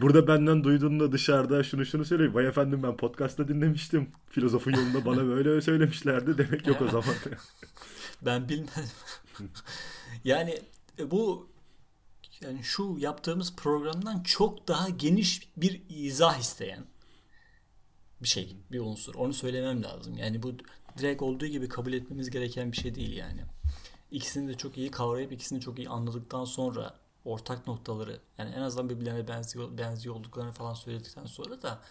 burada benden duyduğunda dışarıda şunu şunu söyleyeyim. Vay efendim ben podcast'ta dinlemiştim. Filozofun yolunda bana böyle söylemişlerdi. Demek yok o zaman. Ben bilmedim. yani e, bu yani şu yaptığımız programdan çok daha geniş bir izah isteyen bir şey, bir unsur. Onu söylemem lazım. Yani bu direkt olduğu gibi kabul etmemiz gereken bir şey değil yani. İkisini de çok iyi kavrayıp ikisini çok iyi anladıktan sonra ortak noktaları yani en azından birbirlerine benziyor, benziyor olduklarını falan söyledikten sonra da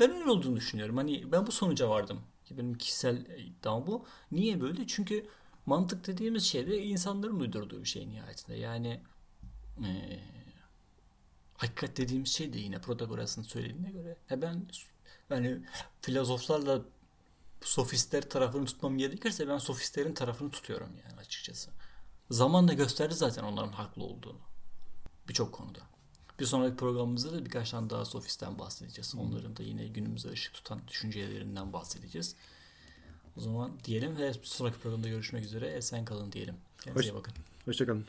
ben öyle olduğunu düşünüyorum. Hani ben bu sonuca vardım. Benim kişisel iddiam bu. Niye böyle? Çünkü mantık dediğimiz şey de insanların uydurduğu bir şey nihayetinde. Yani eee hakikat dediğimiz şey de yine Protagoras'ın söylediğine göre. Ya ben yani filozoflarla sofistler tarafını tutmam gerekirse ben sofistlerin tarafını tutuyorum yani açıkçası. Zaman da gösterdi zaten onların haklı olduğunu. Birçok konuda. Bir sonraki programımızda da birkaç tane daha sofisten bahsedeceğiz. Onların da yine günümüze ışık tutan düşüncelerinden bahsedeceğiz. O zaman diyelim ve sonraki programda görüşmek üzere. Esen kalın diyelim. Kendinize Hoş- bakın. Hoşçakalın.